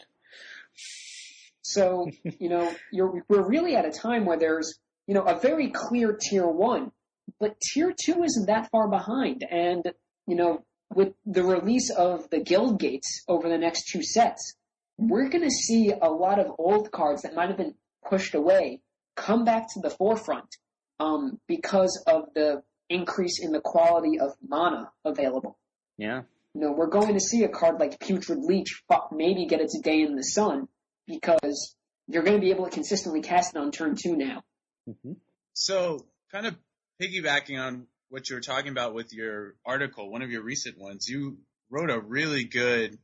S4: So, you know, you're, we're really at a time where there's, you know, a very clear tier one, but tier two isn't that far behind. And, you know, with the release of the guild gates over the next two sets, we're going to see a lot of old cards that might have been pushed away come back to the forefront, um, because of the increase in the quality of mana available.
S1: Yeah.
S4: You know, we're going to see a card like Putrid Leech maybe get its day in the sun because you're going to be able to consistently cast it on turn two now.
S1: hmm
S2: So, kind of piggybacking on what you were talking about with your article, one of your recent ones, you wrote a really good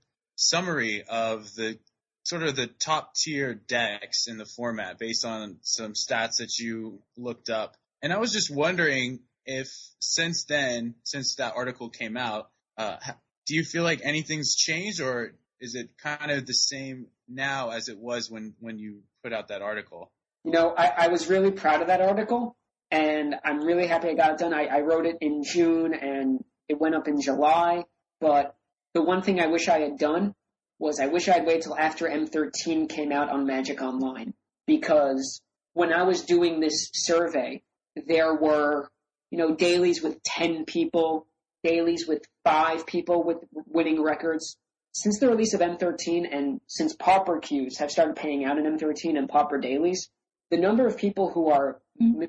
S2: summary of the sort of the top tier decks in the format based on some stats that you looked up. And I was just wondering if since then, since that article came out, uh, do you feel like anything's changed or is it kind of the same now as it was when, when you put out that article?
S4: You know, I, I was really proud of that article and I'm really happy I got it done. I, I wrote it in June and it went up in July, but the one thing I wish I had done was I wish I'd waited till after M13 came out on Magic Online because when I was doing this survey, there were, you know, dailies with 10 people, dailies with five people with winning records. Since the release of M13 and since pauper queues have started paying out in M13 and pauper dailies, the number of people who are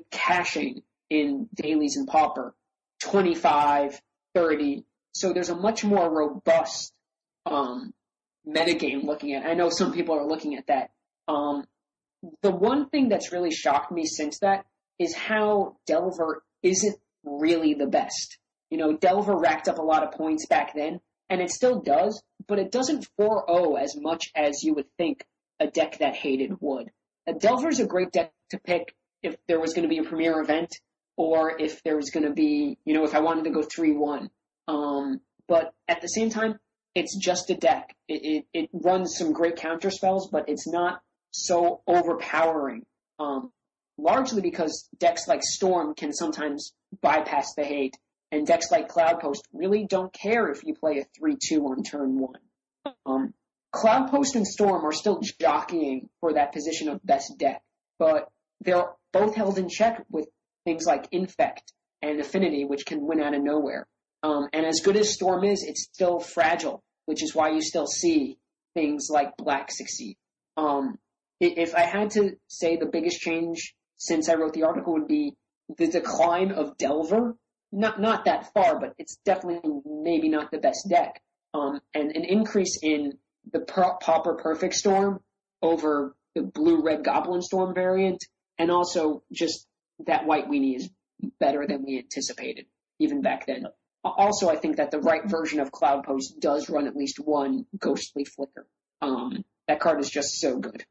S4: cashing in dailies and pauper, 25, 30. So there's a much more robust, um, metagame looking at. I know some people are looking at that. Um, the one thing that's really shocked me since that is how Delver isn't really the best. You know, Delver racked up a lot of points back then, and it still does, but it doesn't 4-0 as much as you would think a deck that hated would. Delver is a great deck to pick if there was going to be a premier event, or if there was going to be, you know, if I wanted to go 3-1. Um, but at the same time, it's just a deck. It, it, it runs some great counter spells, but it's not so overpowering. Um, largely because decks like Storm can sometimes bypass the hate, and decks like Cloud Post really don't care if you play a 3-2 on turn one. Um, Cloud Post and Storm are still jockeying for that position of best deck, but they're both held in check with things like Infect and Affinity, which can win out of nowhere. Um, and as good as Storm is, it's still fragile, which is why you still see things like Black succeed. Um, if I had to say the biggest change since I wrote the article would be the decline of Delver. Not not that far, but it's definitely maybe not the best deck. Um, and an increase in the per- Pauper Perfect Storm over the Blue Red Goblin Storm variant, and also just that White Weenie is better than we anticipated even back then. Also, I think that the right version of Cloud Post does run at least one Ghostly Flicker. Um, that card is just so good.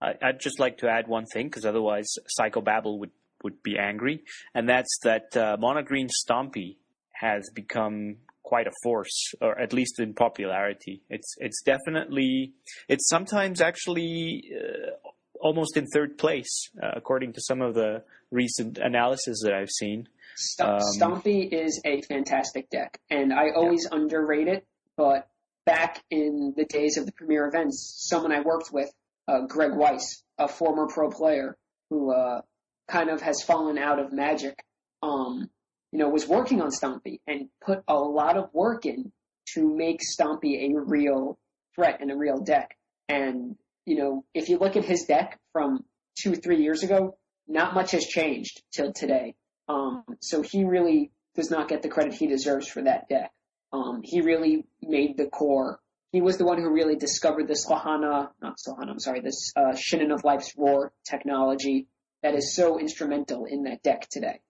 S1: I, I'd just like to add one thing because otherwise Psychobabble would, would be angry, and that's that uh, Monogreen Stompy has become quite a force, or at least in popularity. It's it's definitely it's sometimes actually uh, almost in third place uh, according to some of the recent analysis that I've seen.
S4: St-
S1: Um,
S4: Stompy is a fantastic deck, and I always underrate it. But back in the days of the premier events, someone I worked with, uh, Greg Weiss, a former pro player who uh, kind of has fallen out of Magic, um, you know, was working on Stompy and put a lot of work in to make Stompy a real threat and a real deck. And you know, if you look at his deck from two, three years ago, not much has changed till today. Um, so he really does not get the credit he deserves for that deck. Um, he really made the core. He was the one who really discovered this Lahana, not Lahana, I'm sorry, this uh, Shinen of Life's Roar technology that is so instrumental in that deck today.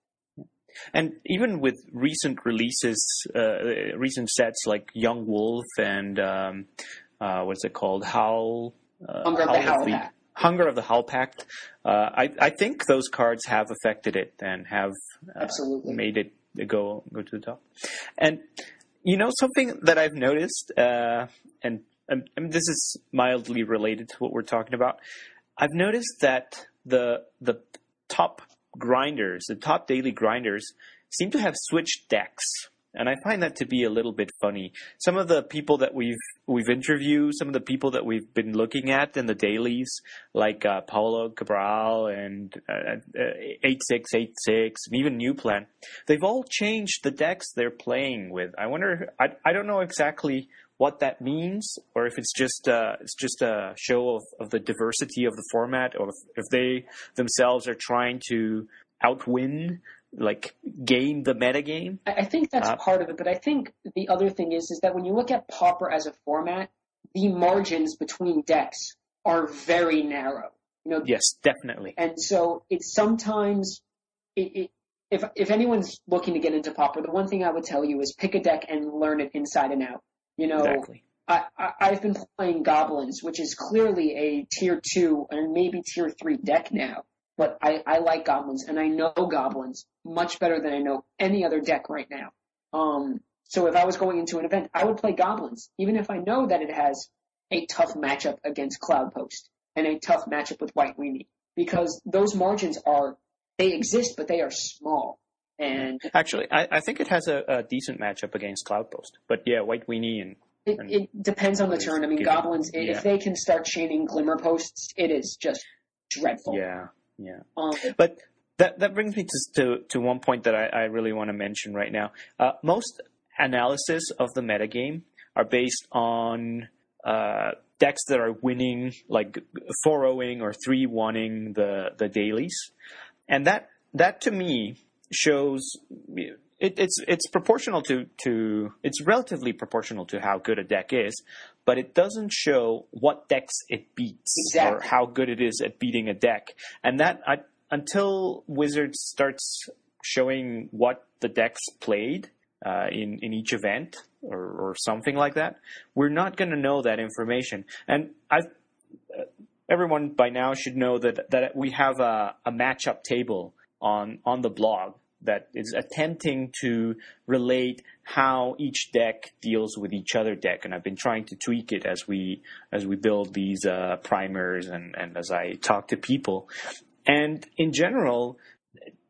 S1: And even with recent releases, uh, recent sets like Young Wolf and um, uh, what's it called, Howl, uh,
S4: Hunger of the Howl Pact.
S1: Hunger of the Howl Pact. Uh, I, I think those cards have affected it and have uh,
S4: Absolutely.
S1: made it go go to the top. And you know something that I've noticed, uh, and, and, and this is mildly related to what we're talking about. I've noticed that the the top grinders, the top daily grinders, seem to have switched decks. And I find that to be a little bit funny. Some of the people that we've we've interviewed, some of the people that we've been looking at in the dailies, like uh, Paulo Cabral and uh, eight six eight six, and even New Plan, they've all changed the decks they're playing with. I wonder. I I don't know exactly what that means, or if it's just uh, it's just a show of, of the diversity of the format, or if, if they themselves are trying to outwin like game the metagame.
S4: I I think that's
S1: Uh,
S4: part of it, but I think the other thing is is that when you look at Pauper as a format, the margins between decks are very narrow. You know,
S1: Yes, definitely.
S4: and so it's sometimes it, it, if if anyone's looking to get into Pauper, the one thing I would tell you is pick a deck and learn it inside and out. You know,
S1: Exactly.
S4: I, I, I've been playing Goblins, which is clearly a tier two and maybe tier three deck now. But I, I like Goblins and I know Goblins much better than I know any other deck right now. Um, so if I was going into an event, I would play Goblins, even if I know that it has a tough matchup against Cloudpost and a tough matchup with White Weenie, because those margins are they exist, but they are small. And
S1: Actually, I, I think it has a, a decent matchup against Cloudpost. But yeah, White Weenie and
S4: It, it depends on the turn. I mean, goblins.
S1: yeah.
S4: If they can start chaining glimmer posts, it is just dreadful.
S1: yeah, yeah.
S4: Um,
S1: But that that brings me to to, to one point that I, I really want to mention right now. Uh, most analysis of the metagame are based on uh, decks that are winning, like 4-0ing or 3-1ing the the dailies, and that that to me shows it, it's it's proportional to to it's relatively proportional to how good a deck is, but it doesn't show what decks it beats or how good it is at beating a deck, and that I, until Wizards starts showing what the decks played uh, in in each event or, or something like that, we're not going to know that information. And I, everyone by now should know that that we have a, a matchup table on on the blog that is attempting to relate how each deck deals with each other deck, and I've been trying to tweak it as we as we build these uh, primers and and as I talk to people. And in general,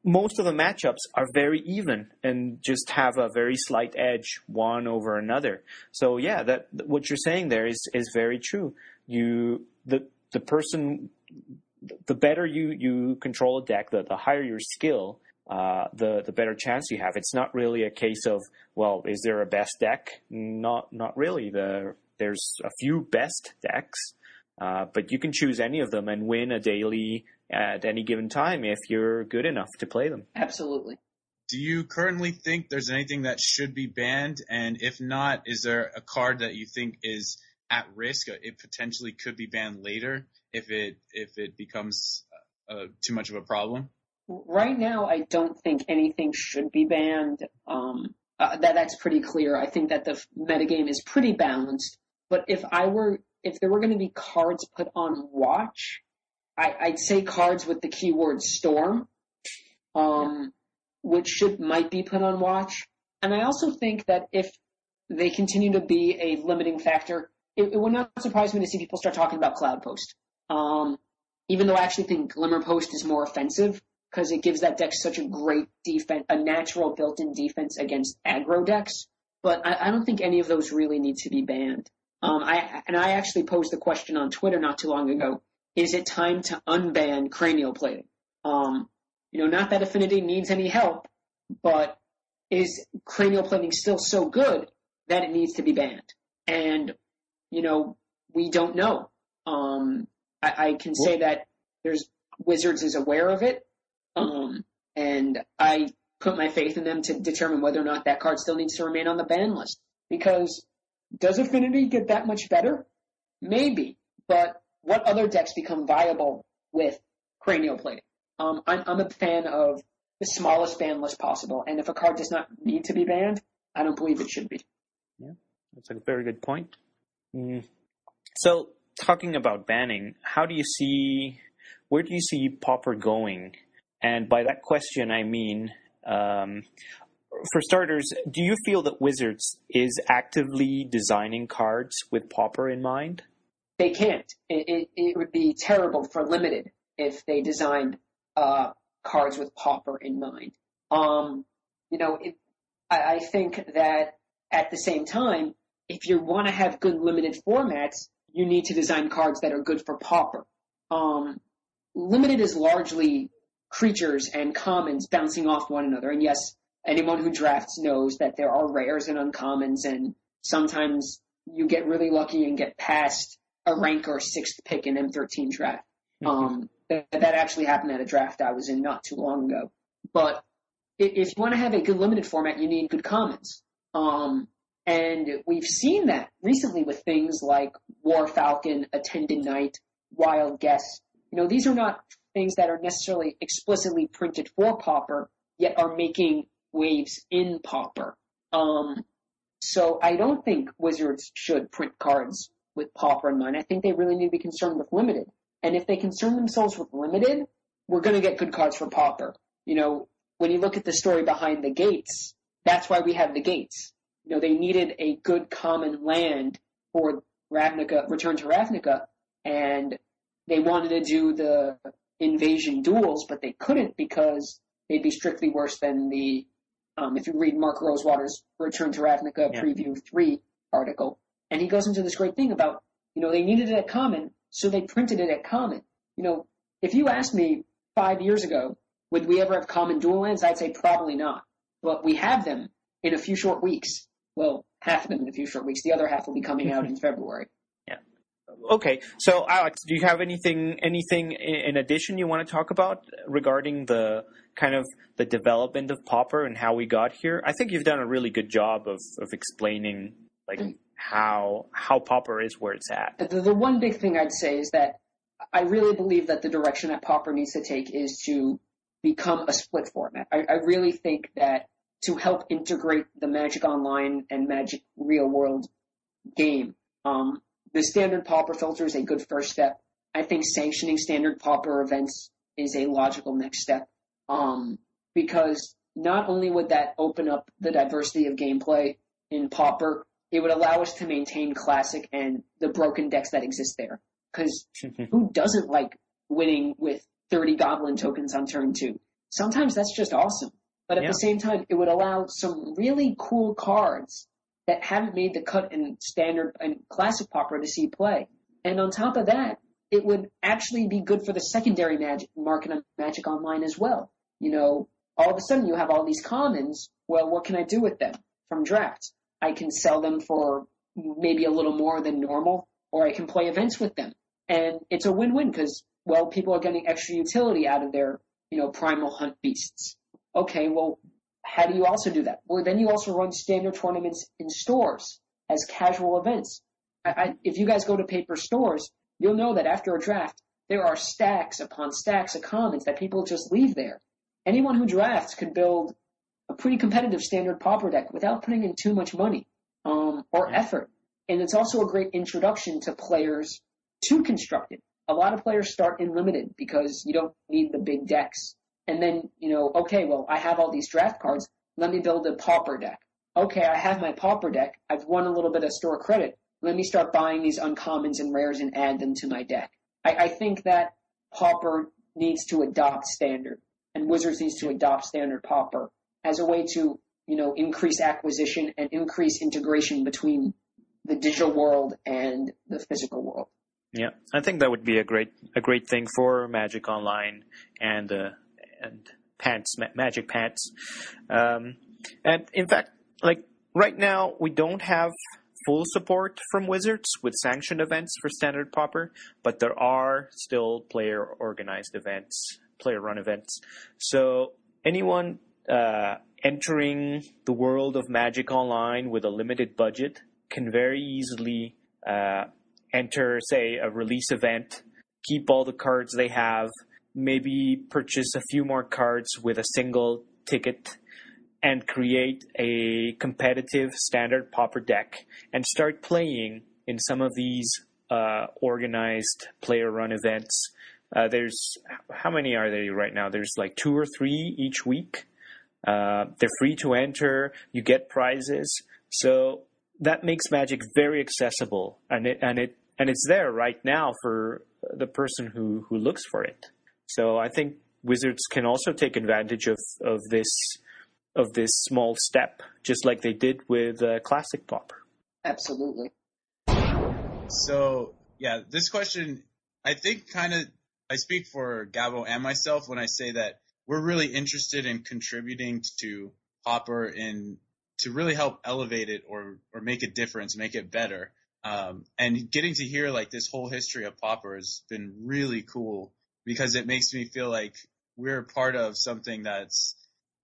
S1: most of the matchups are very even and just have a very slight edge one over another. So yeah, that what you're saying there is is very true. You the the person the better you you control a deck, the the higher your skill, uh, the the better chance you have. It's not really a case of well, is there a best deck? Not not really. The there's a few best decks, uh, but you can choose any of them and win a daily at any given time if you're good enough to play them.
S4: absolutely.
S2: Do you currently think there's anything that should be banned? And if not, is there a card that you think is at risk? It potentially could be banned later if it if it becomes uh, too much of a problem.
S4: Right now, I don't think anything should be banned. Um, uh, that that's pretty clear. I think that the f- metagame is pretty balanced. But if I were, if there were going to be cards put on watch, I, I'd say cards with the keyword storm, um, which should might be put on watch. And I also think that if they continue to be a limiting factor, it, it would not surprise me to see people start talking about Cloud Post. Um, even though I actually think Glimmer Post is more offensive because it gives that deck such a great defense, a natural built-in defense against aggro decks. But I, I don't think any of those really need to be banned. Um, I and I actually posed the question on Twitter not too long ago: Is it time to unban cranial plating? Um, you know, not that Affinity needs any help, but is cranial plating still so good that it needs to be banned? And you know, we don't know. Um, I, I can say that there's Wizards is aware of it, um, and I put my faith in them to determine whether or not that card still needs to remain on the ban list. Because does Affinity get that much better? Maybe, but what other decks become viable with cranial plating? Um, I'm, I'm a fan of the smallest ban list possible, and if a card does not need to be banned, I don't believe it should be.
S1: Yeah, that's a very good point. Mm. So, talking about banning, how do you see, where do you see Pauper going? And by that question, I mean, um, for starters, do you feel that Wizards is actively designing cards with Pauper in mind?
S4: They can't. It, it, it would be terrible for Limited if they designed uh, cards with Pauper in mind. Um, you know, it, I, I think that at the same time, if you want to have good limited formats, you need to design cards that are good for Pauper. Um, limited is largely creatures and commons bouncing off one another. And yes, anyone who drafts knows that there are rares and uncommons, and sometimes you get really lucky and get past a rank or sixth pick in M13 draft. Mm-hmm. Um, that, that actually happened at a draft I was in not too long ago. But if you want to have a good limited format, you need good commons. Um, and we've seen that recently with things like War Falcon, Attendant Knight, Wild Guess. You know, these are not things that are necessarily explicitly printed for Pauper, yet are making waves in Pauper. Um, so I don't think Wizards should print cards with Pauper in mind. I think they really need to be concerned with limited. And if they concern themselves with limited, we're going to get good cards for Pauper. You know, when you look at the story behind the gates, that's why we have the gates. You know, they needed a good common land for Ravnica, Return to Ravnica, and they wanted to do the invasion duels, but they couldn't because they'd be strictly worse than the, um, if you read Mark Rosewater's Return to Ravnica yeah. preview three article, and he goes into this great thing about, you know, they needed it at common, so they printed it at common. You know, if you asked me five years ago, would we ever have common dual lands? I'd say probably not. But we have them in a few short weeks. Well, half of them in a few short weeks. The other half will be coming out in February.
S1: Okay. So, Alex, do you have anything anything in addition you want to talk about regarding the kind of the development of Pauper and how we got here? I think you've done a really good job of of explaining like mm. how how Pauper is where it's at.
S4: The, the one big thing I'd say is that I really believe that the direction that Pauper needs to take is to become a split format. I, I really think that to help integrate the Magic Online and Magic Real World game. Um, the standard pauper filter is a good first step. I think sanctioning standard pauper events is a logical next step. Um, because not only would that open up the diversity of gameplay in pauper, it would allow us to maintain classic and the broken decks that exist there. Because who doesn't like winning with 30 goblin tokens on turn two? Sometimes that's just awesome. But at yeah. the same time, it would allow some really cool cards that haven't made the cut in standard and classic Pauper to see play. And on top of that, it would actually be good for the secondary magic market on Magic Online as well. You know, all of a sudden you have all these commons. Well, what can I do with them from drafts? I can sell them for maybe a little more than normal, or I can play events with them. And it's a win-win because, well, people are getting extra utility out of their, you know, primal hunt beasts. Okay, well, how do you also do that? Well, then you also run standard tournaments in stores as casual events. I, I, if you guys go to paper stores, you'll know that after a draft, there are stacks upon stacks of commons that people just leave there. Anyone who drafts could build a pretty competitive standard pauper deck without putting in too much money um, or effort. And it's also a great introduction to players to constructed. A lot of players start in limited because you don't need the big decks and then, you know, okay, well, I have all these draft cards. Let me build a pauper deck. Okay, I have my pauper deck. I've won a little bit of store credit. Let me start buying these uncommons and rares and add them to my deck. I, I think that pauper needs to adopt standard and Wizards needs to adopt standard pauper as a way to, you know, increase acquisition and increase integration between the digital world and the physical world.
S1: Yeah, I think that would be a great a great thing for Magic Online and uh, and pants, ma- magic pants. Um, and in fact, like right now, we don't have full support from Wizards with sanctioned events for standard pauper, but there are still player organized events, player run events. So anyone uh, entering the world of Magic Online with a limited budget can very easily uh, enter, say, a release event, keep all the cards they have, maybe purchase a few more cards with a single ticket and create a competitive standard pauper deck and start playing in some of these uh, organized player run events. Uh, there's how many are there right now? There's like two or three each week. Uh, they're free to enter. You get prizes, so that makes Magic very accessible, and it and it and it's there right now for the person who who looks for it. So I think Wizards can also take advantage of of this of this small step, just like they did with uh, Classic Pauper.
S4: Absolutely.
S2: So yeah, this question I think kind of I speak for Gabo and myself when I say that we're really interested in contributing to Pauper in to really help elevate it or or make a difference, make it better. Um, and getting to hear like this whole history of Pauper has been really cool because it makes me feel like we're part of something that's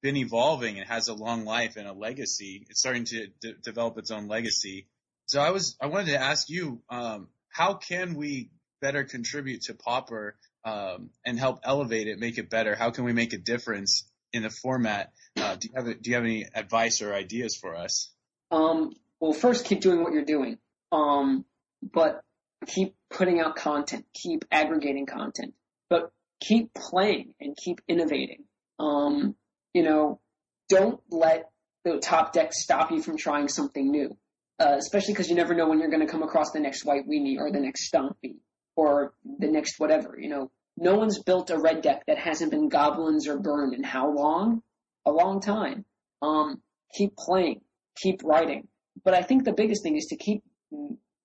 S2: been evolving and has a long life and a legacy. It's starting to d- develop its own legacy. So I was I wanted to ask you, um, how can we better contribute to Pauper um, and help elevate it, make it better? How can we make a difference in the format? Uh, do you have do you have any advice or ideas for us?
S4: Um, well, first keep doing what you're doing. Um, but keep putting out content, keep aggregating content, but keep playing and keep innovating. Um, you know, don't let the top deck stop you from trying something new. Uh, especially because you never know when you're going to come across the next white weenie or the next stompy or the next whatever. You know, no one's built a red deck that hasn't been goblins or burned in how long? A long time. Um, keep playing, keep writing. But I think the biggest thing is to keep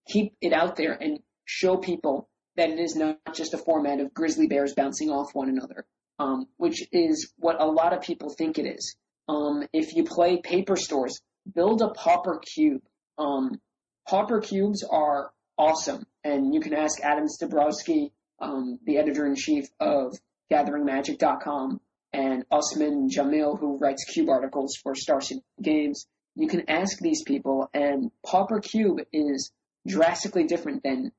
S4: keep it out there and show people that it is not just a format of grizzly bears bouncing off one another, um, which is what a lot of people think it is. Um, if you play paper stores, build a pauper cube. Um, pauper cubes are awesome, and you can ask Adam Styborski, um, the editor in chief of GatheringMagic.com, and Usman Jamil, who writes cube articles for Star City Games. You can ask these people, and Pauper Cube is drastically different than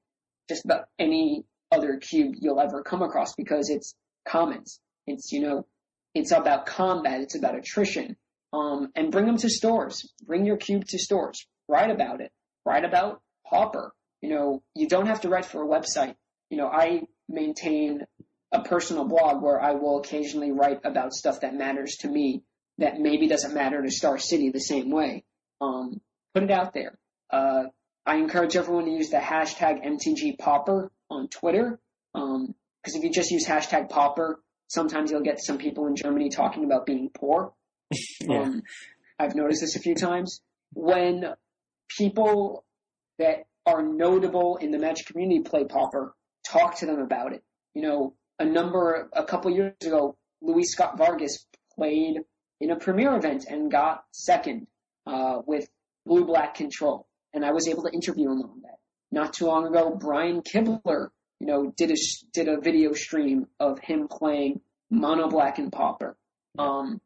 S4: just about any other cube you'll ever come across because it's commons. It's, you know, it's about combat. It's about attrition. Um, and bring them to stores. Bring your cube to stores. Write about it. Write about Pauper. You know, you don't have to write for a website. You know, I maintain a personal blog where I will occasionally write about stuff that matters to me that maybe doesn't matter to Star City the same way. Um, put it out there. Uh, I encourage everyone to use the hashtag MTG Pauper on Twitter. Um, cause if you just use hashtag Pauper, sometimes you'll get some people in Germany talking about being poor.
S1: Yeah.
S4: Um, I've noticed this a few times. When people that are notable in the Magic community play Pauper, talk to them about it. You know, a number, a couple years ago, Luis Scott Vargas played in a premiere event and got second uh, with Blue Black Control, and I was able to interview him on that. Not too long ago, Brian Kibler, you know, did a did a video stream of him playing Mono Black and Pauper. Um,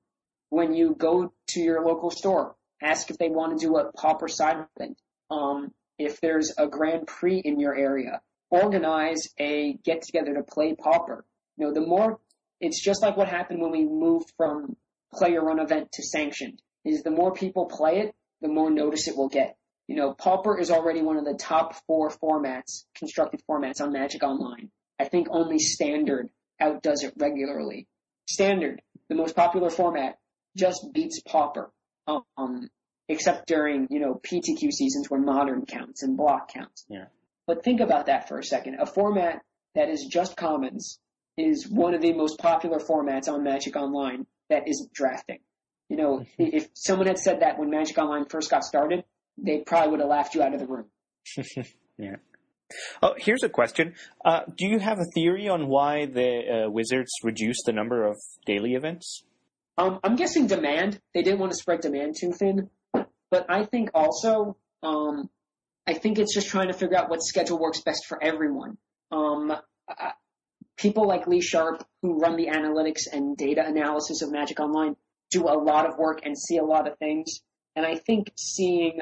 S4: when you go to your local store, ask if they want to do a Pauper side event. Um, if there's a Grand Prix in your area, organize a get together to play Pauper. You know, the more it's just like what happened when we moved from player run event to sanctioned. Is the more people play it, the more notice it will get. You know, Pauper is already one of the top four formats, constructed formats on Magic Online. I think only Standard outdoes it regularly. Standard, the most popular format, just beats Pauper. Um, except during, you know, PTQ seasons where modern counts and block counts.
S1: Yeah.
S4: But think about that for a second. A format that is just commons is one of the most popular formats on Magic Online that isn't drafting. You know, if someone had said that when Magic Online first got started, they probably would have laughed you out of the room.
S1: yeah. Oh, here's a question. Uh, do you have a theory on why the uh, Wizards reduced the number of daily events?
S4: Um, I'm guessing demand. They didn't want to spread demand too thin. But I think also, um, I think it's just trying to figure out what schedule works best for everyone. Um, people like Lee Sharp, who run the analytics and data analysis of Magic Online, do a lot of work and see a lot of things. And I think seeing,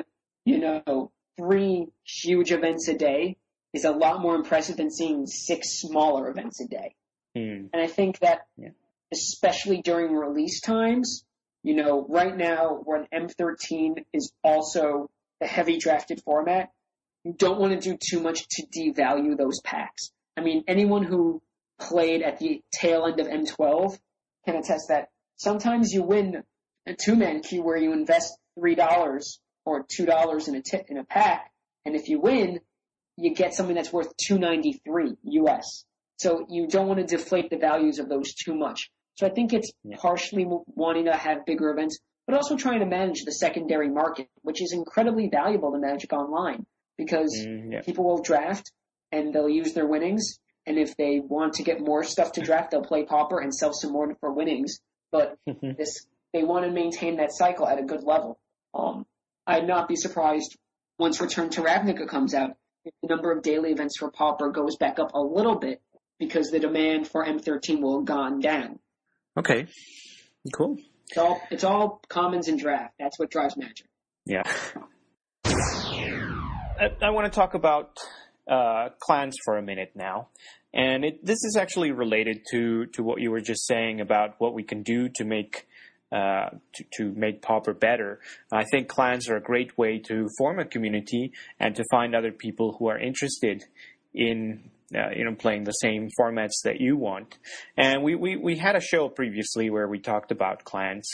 S4: you know, three huge events a day is a lot more impressive than seeing six smaller events a day.
S1: Hmm.
S4: And I think that,
S1: Yeah.
S4: especially during release times, you know, right now when M13 is also a heavy drafted format, you don't want to do too much to devalue those packs. I mean, anyone who played at the tail end of M12 can attest that sometimes you win a two-man queue where you invest three dollars or two dollars in a ti- in a pack, and if you win, you get something that's worth two ninety three US. So you don't want to deflate the values of those too much. So I think it's partially wanting to have bigger events, but also trying to manage the secondary market, which is incredibly valuable to Magic Online because
S1: Mm, yeah.
S4: people will draft and they'll use their winnings. And if they want to get more stuff to draft, they'll play Pauper and sell some more for winnings. But this, they want to maintain that cycle at a good level. Um, I'd not be surprised once Return to Ravnica comes out if the number of daily events for Pauper goes back up a little bit because the demand for M13 will have gone down.
S1: Okay. Cool.
S4: It's all, it's all commons and draft. That's what drives Magic.
S1: Yeah. I, I want to talk about uh, clans for a minute now, and it, this is actually related to to what you were just saying about what we can do to make. Uh, to, make Pauper better. I think clans are a great way to form a community and to find other people who are interested in uh, you know playing the same formats that you want. And we, we, we had a show previously where we talked about clans,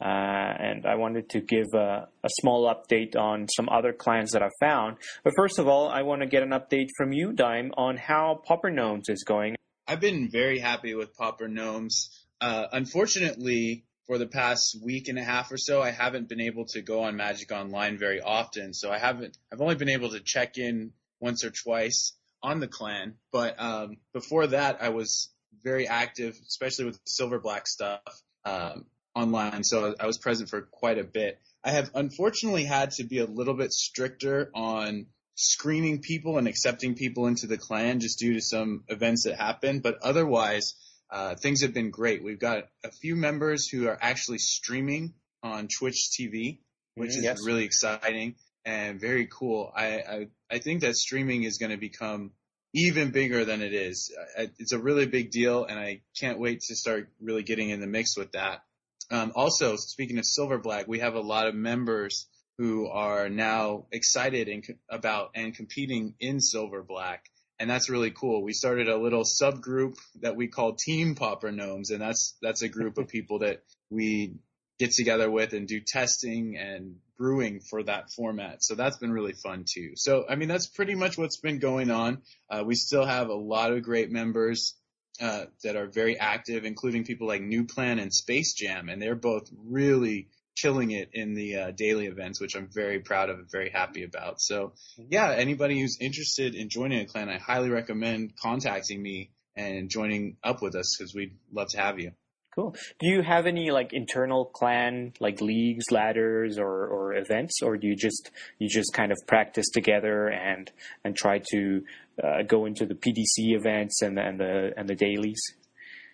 S1: uh, and I wanted to give a, a small update on some other clans that I've found. But first of all, I want to get an update from you, Dime, on how Pauper Gnomes is going.
S2: I've been very happy with Pauper Gnomes. Uh, unfortunately, for the past week and a half or so, I haven't been able to go on Magic Online very often. So I haven't, I've only been able to check in once or twice on the clan. But, um, before that, I was very active, especially with Silver Black stuff, um, online. So I was present for quite a bit. I have unfortunately had to be a little bit stricter on screening people and accepting people into the clan just due to some events that happened. But otherwise, uh, things have been great. We've got a few members who are actually streaming on Twitch TV, which
S1: Mhm,
S2: is
S1: yes.
S2: really exciting and very cool. I, I, I think that streaming is going to become even bigger than it is. It's a really big deal and I can't wait to start really getting in the mix with that. Um, also, speaking of Silver Black, we have a lot of members who are now excited and about and competing in Silver Black. And that's really cool. We started a little subgroup that we call Team Pauper Gnomes, and that's that's a group of people that we get together with and do testing and brewing for that format. So that's been really fun too. So I mean that's pretty much what's been going on. Uh, we still have a lot of great members uh, that are very active, including people like New Plan and Space Jam, and they're both really killing it in the uh, daily events, which I'm very proud of and very happy about. So yeah, anybody who's interested in joining a clan, I highly recommend contacting me and joining up with us because we'd love to have you.
S1: Cool. Do you have any like internal clan like leagues, ladders, or, or events, or do you just you just kind of practice together and and try to uh, go into the PDC events and and the and the dailies?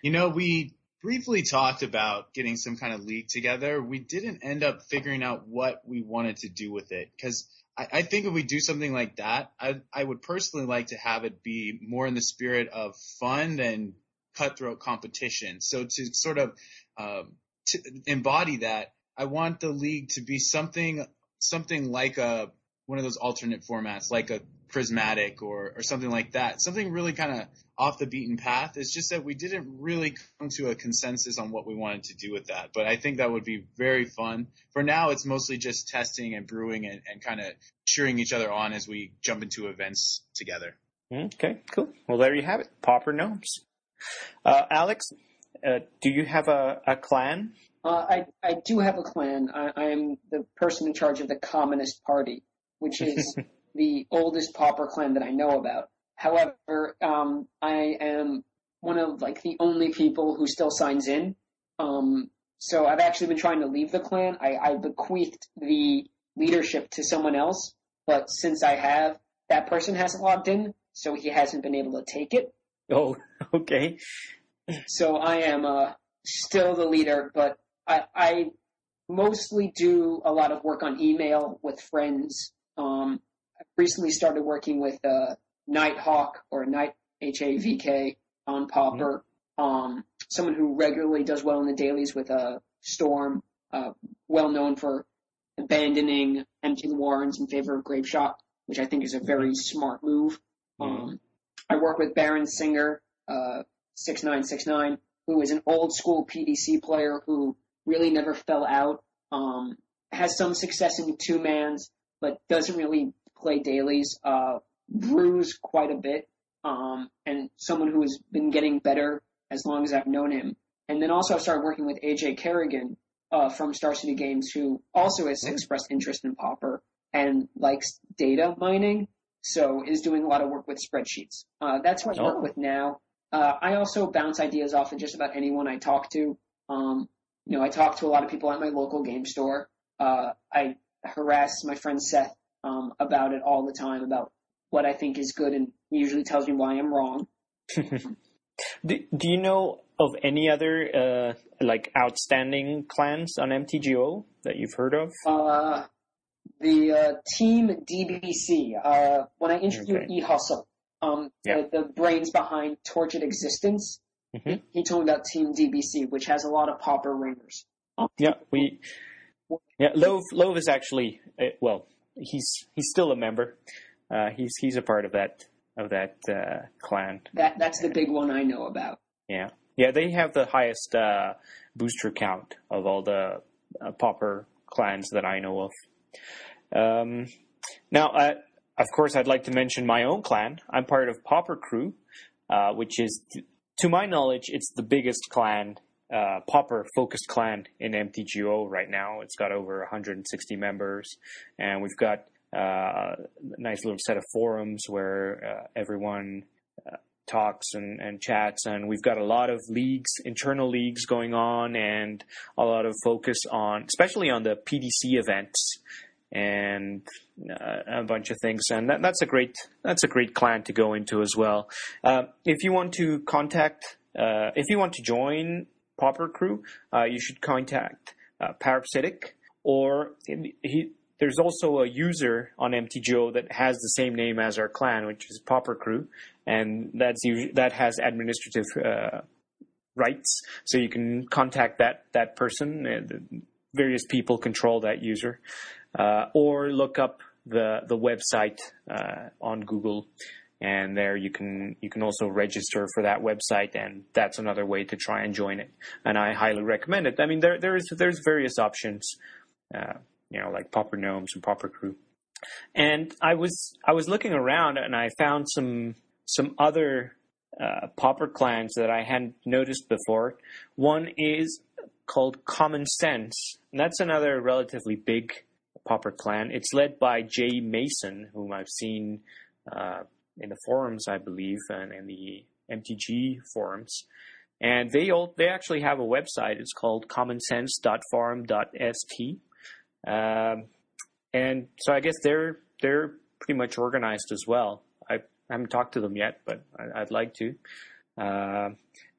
S2: You know, we briefly talked about getting some kind of league together. We didn't end up figuring out what we wanted to do with it because I, I think if we do something like that, I, I would personally like to have it be more in the spirit of fun than cutthroat competition. So to sort of um, to embody that, I want the league to be something something like a one of those alternate formats, like a prismatic or or something like that. Something really kind of off the beaten path. It's just that we didn't really come to a consensus on what we wanted to do with that. But I think that would be very fun. For now, it's mostly just testing and brewing and, and kind of cheering each other on as we jump into events together.
S1: Okay, cool. Well, there you have it. Pauper gnomes. Uh, Alex, uh, do you have a, a clan?
S4: Uh, I, I do have a clan. I, I am the person in charge of the Communist Party, which is the oldest pauper clan that I know about. However, um, I am one of like the only people who still signs in. Um, so I've actually been trying to leave the clan. I, I bequeathed the leadership to someone else, but since I have, that person hasn't logged in, so he hasn't been able to take it.
S1: Oh, okay.
S4: So I am uh, still the leader, but I, I mostly do a lot of work on email with friends. Um, I've recently started working with uh, Nighthawk or Night H A V K on Pauper, um, someone who regularly does well in the dailies with a Storm, uh, well known for abandoning empty Warrens in favor of Grapeshot, which I think is a very smart move. Um, I work with Baron Singer, uh, 6969, who is an old school PDC player who really never fell out, um, has some success in two mans, but doesn't really play dailies, uh, brews quite a bit, um, and someone who has been getting better as long as I've known him. And then also I started working with AJ Kerrigan, uh, from Star City Games who also has expressed interest in Pauper and likes data mining, so is doing a lot of work with spreadsheets. Uh, that's who I work
S1: Oh.
S4: with now. Uh, I also bounce ideas off of just about anyone I talk to. Um, you know, I talk to a lot of people at my local game store. Uh, I harass my friend Seth um, about it all the time about what I think is good, and usually tells me why I'm wrong.
S1: Do, do you know of any other uh, like outstanding clans on MTGO that you've heard of?
S4: Uh, the uh, team DBC. Uh, when I interviewed
S1: Okay.
S4: E Hustle, um,
S1: Yeah.
S4: the, the brains behind Tortured Existence,
S1: Mhm.
S4: he told me about Team DBC, which has a lot of pauper ringers.
S1: Yeah, we. Yeah, Love Love is actually uh, well, he's he's still a member. Uh, he's he's a part of that of that uh, clan.
S4: That that's the big one I know about.
S1: Yeah, yeah, they have the highest uh, booster count of all the uh, pauper clans that I know of. Um, now, uh, of course, I'd like to mention my own clan. I'm part of Pauper Crew, uh, which is, to my knowledge, it's the biggest clan, uh, pauper focused clan in MTGO right now. It's got over 160 members, and we've got uh, a nice little set of forums where uh, everyone uh, talks and, and chats, and we've got a lot of leagues, internal leagues going on, and a lot of focus on, especially on the PDC events and uh, a bunch of things. And that, that's a great that's a great clan to go into as well. Uh, if you want to contact, uh, if you want to join Pauper Crew, uh, you should contact uh, Parasitic or he. There's also a user on MTGO that has the same name as our clan, which is Pauper Crew, and that's that has administrative uh, rights. So you can contact that that person. Uh, various people control that user, uh, or look up the the website uh, on Google, and there you can you can also register for that website, and that's another way to try and join it. And I highly recommend it. I mean, there there is there's various options, uh, you know, like Pauper Gnomes and Pauper Crew. And I was I was looking around and I found some some other uh, pauper clans that I hadn't noticed before. One is called Common Sense, and that's another relatively big pauper clan. It's led by Jay Mason, whom I've seen uh, in the forums, I believe, and in the MTG forums. And they all, they actually have a website. It's called commonsense.forum.st. Um, and so I guess they're they're pretty much organized as well. I haven't talked to them yet, but I, I'd like to. Uh,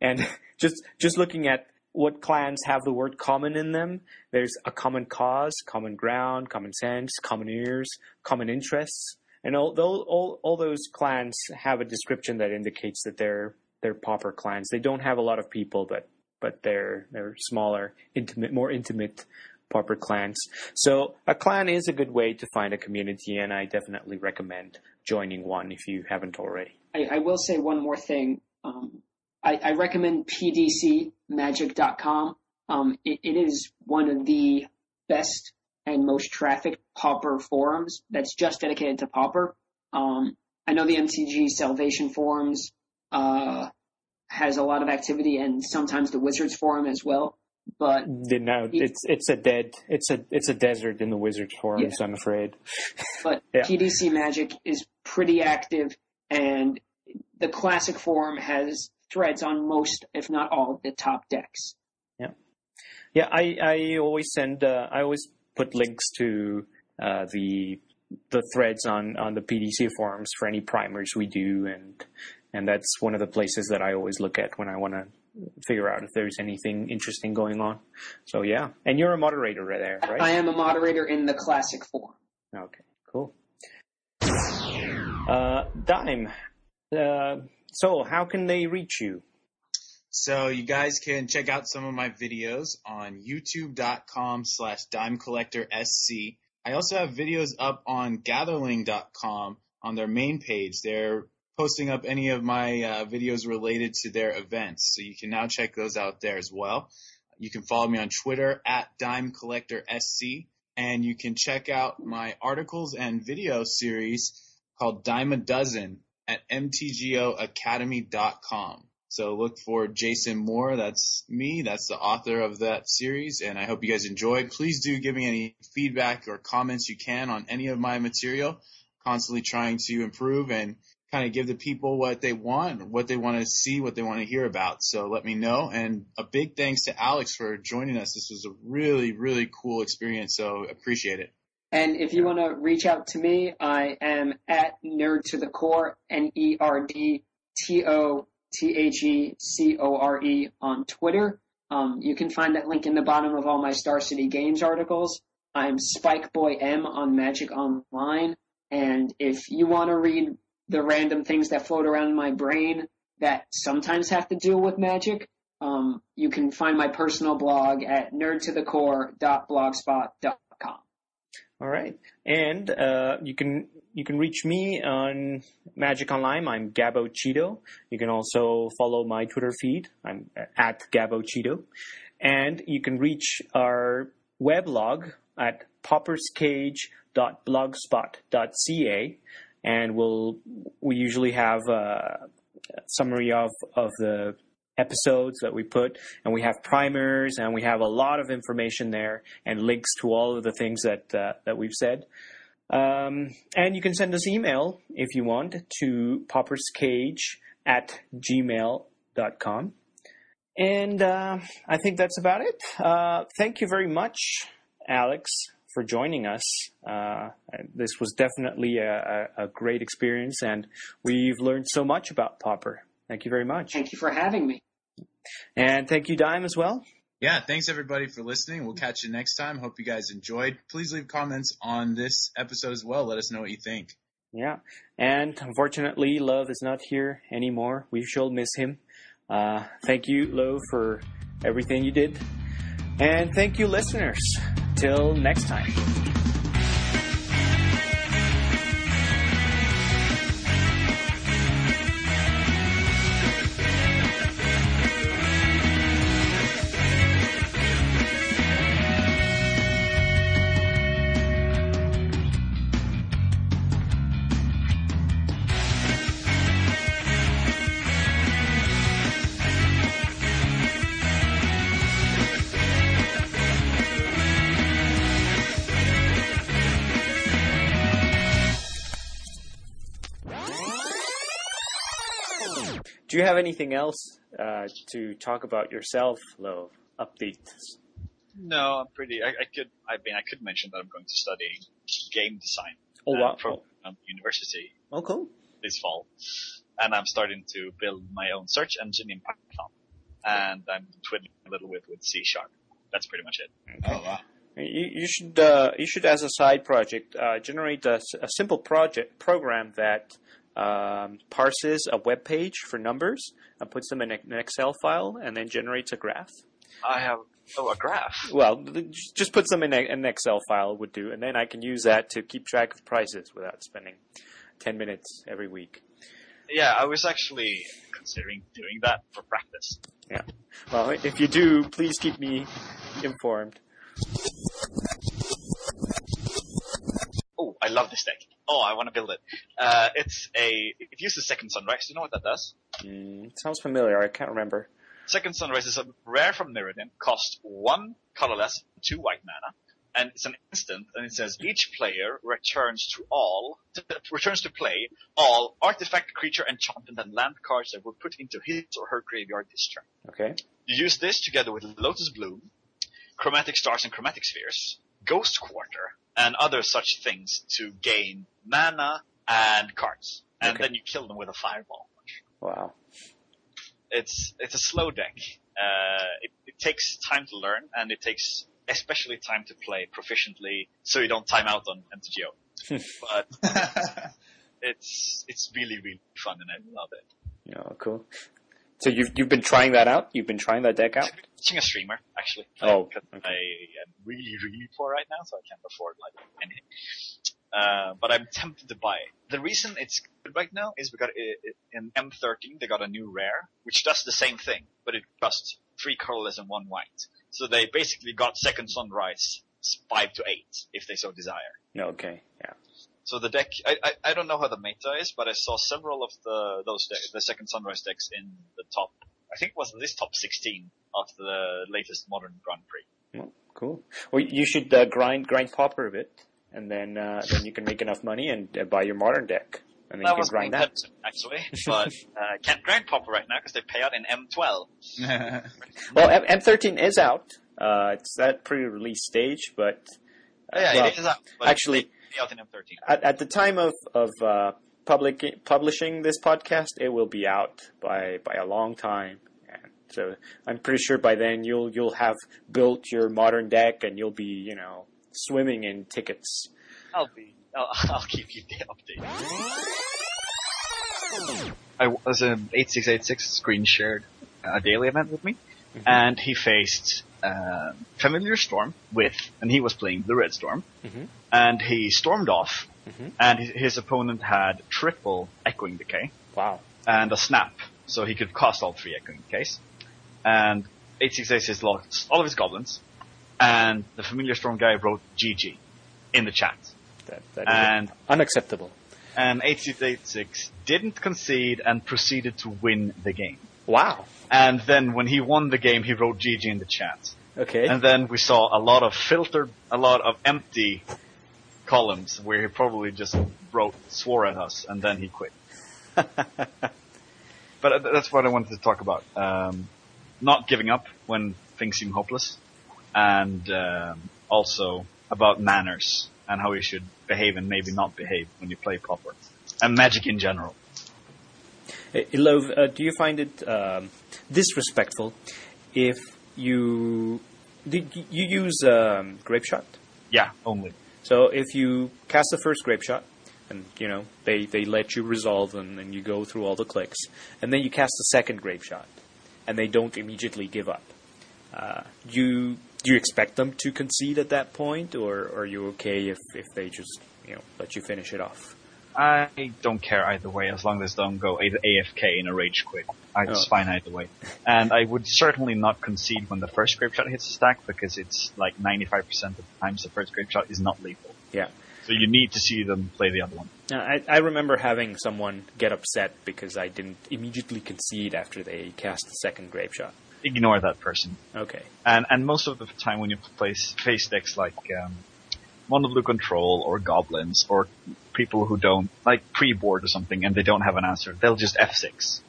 S1: and just just looking at what clans have the word common in them, there's a common cause, common ground, common sense, common ears, common interests, and all all, all those clans have a description that indicates that they're they're pauper clans. They don't have a lot of people, but but they're they're smaller, intimate, more intimate pauper clans. So a clan is a good way to find a community, and I definitely recommend joining one if you haven't already.
S4: I, I will say one more thing. Um, I, I recommend pdcmagic.com. Um, it, it is one of the best and most trafficked Pauper forums that's just dedicated to Pauper. Um, I know the MTG Salvation forums uh, has a lot of activity, and sometimes the Wizards forum as well. But
S1: No, it's it's a dead it's a it's a desert in the Wizards forums. I'm afraid.
S4: but
S1: Yeah.
S4: PDC Magic is pretty active, and the classic forum has threads on most, if not all, of the top decks.
S1: Yeah, yeah, I, I always send uh, I always put links to uh, the the threads on, on the PDC forums for any primers we do, and and that's one of the places that I always look at when I want to figure out if there's anything interesting going on. So yeah, and you're a moderator right there, right?
S4: I am a moderator in the classic forum.
S1: Okay, cool. Uh, Dime. Uh, so how can they reach you?
S2: So you guys can check out some of my videos on youtube.com slash dimecollectorsc. SC. I also have videos up on gatherling.com on their main page. They're posting up any of my uh, videos related to their events. So you can now check those out there as well. You can follow me on Twitter at Dime Collector SC, and you can check out my articles and video series called Dime a Dozen at mtgoacademy.com. So look for Jason Moore. That's me. That's the author of that series, and I hope you guys enjoyed. Please do give me any feedback or comments you can on any of my material. Constantly trying to improve and kind of give the people what they want, what they want to see, what they want to hear about. So let me know. And a big thanks to Alex for joining us. This was a really, really cool experience. So appreciate it.
S4: And if you want to reach out to me, I am at Nerd to the Core, N E R D T O T H E C O R E on Twitter. Um, you can find that link in the bottom of all my Star City Games articles. I'm Spike Boy M on Magic Online. And if you want to read the random things that float around in my brain that sometimes have to do with magic, um, you can find my personal blog at nerdtothecore.blogspot.com.
S1: All right, and uh, you can you can reach me on Magic Online. I'm Gabo Cheeto. You can also follow my Twitter feed. I'm at Gabo Cheeto, and you can reach our weblog at pauperscage.blogspot.ca, and we'll we usually have a summary of of the episodes that we put, and we have primers, and we have a lot of information there, and links to all of the things that uh, that we've said. Um, and you can send us email if you want to pauperscage at gmail.com. And uh, I think that's about it. Uh, thank you very much, Alex, for joining us. Uh, this was definitely a, a, a great experience, and we've learned so much about Pauper. Thank you very much.
S4: Thank you for having me.
S1: And thank you, Dime, as well.
S2: Yeah, thanks everybody for listening. We'll catch you next time. Hope you guys enjoyed. Please leave comments on this episode as well. Let us know what you think.
S1: Yeah. And unfortunately, Love is not here anymore. We shall miss him. Uh, thank you, Lo, for everything you did. And thank you, listeners. Till next time. Do you have anything else uh, to talk about yourself, Lo? Updates?
S3: No, I'm pretty. I, I could. I mean, I could mention that I'm going to study game design
S1: Oh, wow.
S3: Pro- um, University
S1: Oh, cool.
S3: this fall, and I'm starting to build my own search engine in Python, and I'm twiddling a little bit with C sharp. That's pretty much it.
S2: Oh wow.
S1: You, you should uh, you should as a side project uh, generate a simple project program that um, parses a web page for numbers and puts them in an Excel file and then generates a graph.
S3: I have oh a graph.
S1: Well, just puts them in a, an Excel file would do, and then I can use that to keep track of prices without spending ten minutes every week.
S3: Yeah, I was actually considering doing that for practice. Yeah.
S1: Well, if you do, please keep me informed.
S3: Oh, I love this deck. Oh, I want to build it. Uh, it's a it uses Second Sunrise. Do you know what that does?
S1: Mm, sounds familiar. I can't remember.
S3: Second Sunrise is a rare from Mirrodin, costs one colorless, two white mana, and it's an instant, and it says each player returns to all, returns to play all artifact, creature, enchantment, and land cards that were put into his or her graveyard this turn.
S1: Okay.
S3: You use this together with Lotus Bloom, Chromatic Stars and Chromatic Spheres, Ghost Quarter, and other such things to gain mana and cards. And
S1: Okay.
S3: then you kill them with a fireball.
S1: Wow.
S3: It's it's a slow deck. Uh, it, it takes time to learn, and it takes especially time to play proficiently, so you don't time out on MTGO. but it's it's really really fun, and I love it.
S1: Yeah, cool. So you've you've been trying that out. You've been trying that deck out.
S3: Watching a streamer actually.
S1: Oh, okay.
S3: I am really really poor right now, so I can't afford like anything. Uh, but I'm tempted to buy it. The reason it's good right now is because it, it, in M13 they got a new rare, which does the same thing, but it costs three colorless and one white. So they basically got Second Sunrise five to eight if they so desire.
S1: Okay, yeah.
S3: So the deck, I, I, I don't know how the meta is, but I saw several of the those decks, the second sunrise decks in the top. I think it was this top 16 of the latest modern Grand Prix.
S1: Well, cool. Well, you should uh, grind grind Pauper a bit, and then uh, then you can make enough money and uh, buy your modern deck, and then
S3: That
S1: you
S3: was
S1: can grind that.
S3: actually, but uh, can't grind Pauper right now because they pay out in M12.
S1: Well, M- M13 is out. Uh, it's at pre-release stage, but uh,
S3: Oh, yeah,
S1: well,
S3: it is out. But
S1: actually-
S3: they pay out in M13.
S1: at, at the time of of uh, public publishing this podcast, it will be out by by a long time. And so I'm pretty sure by then you'll you'll have built your modern deck and you'll be you know swimming in tickets.
S3: I'll be, I'll, I'll keep you updated. I was an 8686 screen shared a daily event with me, and he faced uh, Familiar Storm with, and he was playing the Red Storm,
S1: Mhm.
S3: and he stormed off,
S1: Mhm.
S3: and his, his opponent had triple Echoing Decay
S1: Wow.
S3: and a Snap, so he could cast all three Echoing Decays, and 8686 lost all of his goblins, and the Familiar Storm guy wrote GG in the chat.
S1: That, that is
S3: And
S1: unacceptable.
S3: and 8686 didn't concede and proceeded to win the game.
S1: Wow.
S3: And then when he won the game, he wrote GG in the chat.
S1: Okay.
S3: And then we saw a lot of filtered, a lot of empty columns where he probably just wrote, swore at us, and then he quit. But uh, that's what I wanted to talk about. Um, not giving up when things seem hopeless, and um, also about manners and how you should behave and maybe not behave when you play proper, and magic in general.
S1: Hey, Ilov, uh, do you find it um, disrespectful if you did you use um, grape shot?
S3: Yeah, only.
S1: So if you cast the first grape shot, and you know they, they let you resolve them, and you go through all the clicks, and then you cast the second grape shot, and they don't immediately give up. Uh, do you do you expect them to concede at that point, or, or are you okay if, if they just you know let you finish it off?
S3: I don't care either way as long as they don't go AFK in a rage quit. I- It's
S1: Oh.
S3: fine either way. And I would certainly not concede when the first grape shot hits the stack because it's like 95% of the times the first grape shot is not lethal.
S1: Yeah.
S3: So you need to see them play the other one.
S1: I, I remember having someone get upset because I didn't immediately concede after they cast the second grape shot.
S3: Ignore that person.
S1: Okay.
S3: And and most of the time when you play face decks like um, Mono Blue Control or Goblins or people who don't like pre-board or something and they don't have an answer, they'll just F6,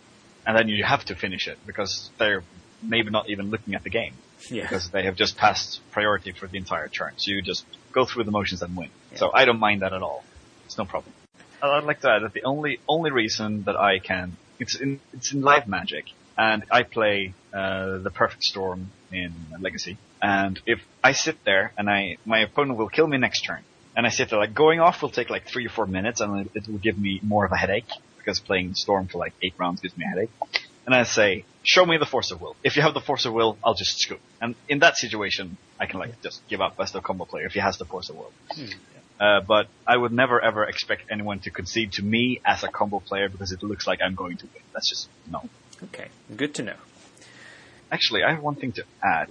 S3: and then you have to finish it because they're maybe not even looking at the game
S1: Yeah.
S3: because they have just passed priority for the entire turn. So you just go through the motions and win.
S1: Yeah.
S3: So I don't mind that at all. It's no problem. I'd like to add that the only only reason that I can it's in it's in live magic, and I play uh, the perfect storm in Legacy. And if I sit there and I my opponent will kill me next turn, and I sit there like going off will take like three or four minutes, and it- will give me more of a headache because playing storm for like eight rounds gives me a headache. And I say, show me the force of will. If you have the force of will, I'll just scoop. And in that situation, I can like just give up as the combo player if he has the force of will. Uh, but I would never ever expect anyone to concede to me as a combo player because it looks like I'm going to win. That's just no.
S1: Okay. Good to know.
S3: Actually, I have one thing to add.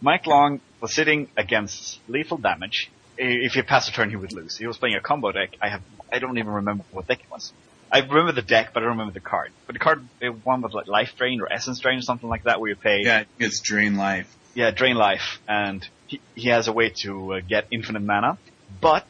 S3: Mike Long was sitting against lethal damage. If he passed a turn, he would lose. He was playing a combo deck. I have, I don't even remember what deck it was. I remember the deck, but I don't remember the card. But the card, one was like Life Drain or Essence Drain or something like that, where you pay,
S2: Yeah, it's drain life.
S3: yeah, drain life, and he, he has a way to uh, get infinite mana. But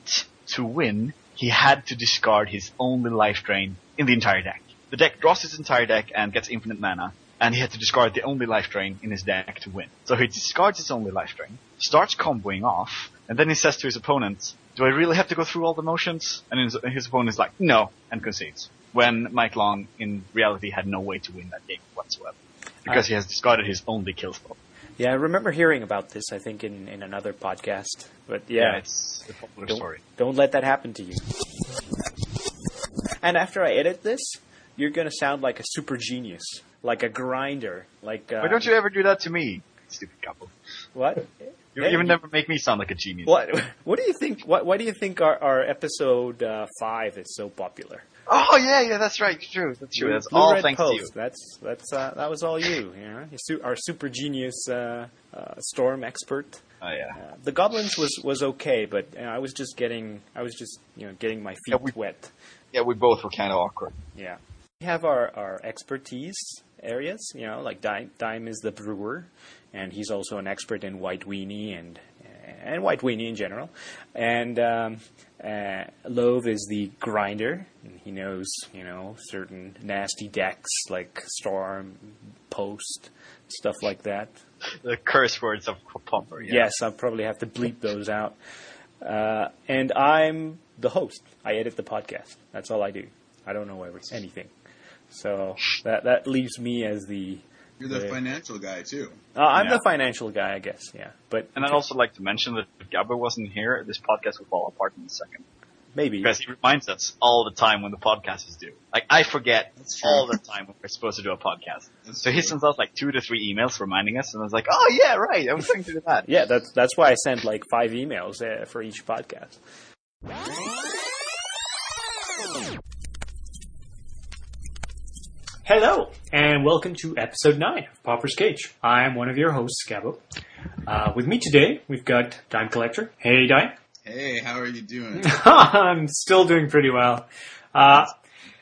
S3: to win, he had to discard his only life drain in the entire deck. The deck draws his entire deck and gets infinite mana, and he had to discard the only life drain in his deck to win. So he discards his only life drain, starts comboing off, and then he says to his opponent, "Do I really have to go through all the motions?" And his, his opponent is like, "No," and concedes. When Mike Long, in reality, had no way to win that game whatsoever because he has discarded his only kill spell.
S1: Yeah, I remember hearing about this. I think in, in another podcast. But yeah,
S3: it's a popular
S1: don't,
S3: story.
S1: don't let that happen to you. And after I edit this, you're gonna sound like a super genius, like a grinder. Like uh,
S3: Why don't you ever do that to me, stupid couple?
S1: what?
S3: You
S1: Hey,
S3: even never make me sound like a genius.
S1: What? What do you think? What? Why do you think our, our episode uh, five is so popular?
S3: Oh yeah, yeah, that's right. True, that's true. That's
S1: Blue
S3: all thanks
S1: Post.
S3: to you.
S1: That's that's uh, that was all you. You know, su- our super genius uh, uh, storm expert.
S3: Oh yeah.
S1: Uh, the goblins was was okay, but uh, I was just getting I was just you know getting my feet
S3: Yeah, we-
S1: wet.
S3: Yeah, we both were kind of awkward.
S1: Yeah, we have our our expertise areas. You know, like Dime, Dime is the brewer, and he's also an expert in white weenie and and white weenie in general. And um, uh, Love is the grinder. And he knows you know certain nasty decks like Storm, Post, stuff like that.
S3: The curse words of Pumper. Yeah.
S1: Yes, I'll probably have to bleep those out. Uh, and I'm the host. I edit the podcast. That's all I do. I don't know every, anything. So that that leaves me as the.
S2: You're the
S1: Yeah.
S2: financial guy too.
S1: Uh, I'm
S3: Yeah.
S1: the financial guy, I guess. Yeah, but
S3: And I'd also like to mention that if Gabbo wasn't here, this podcast would fall apart in a second.
S1: maybe.
S3: Because he reminds us all the time when the podcast is due. Like, I forget
S2: That's
S3: all the time when we're supposed to do a podcast.
S2: That's
S3: So he
S2: true.
S3: sends out like two to three emails reminding us, and I was like, oh yeah, right, I was going to do that.
S1: Yeah, that's that's why I sent like five emails uh, for each podcast. Hello, and welcome to episode 9 of Pauper's Cage. I am one of your hosts, Gabo. Uh, with me today, we've got Dime Collector. Hey, Dime.
S2: Hey, how are you doing?
S1: I'm still doing pretty well. Uh,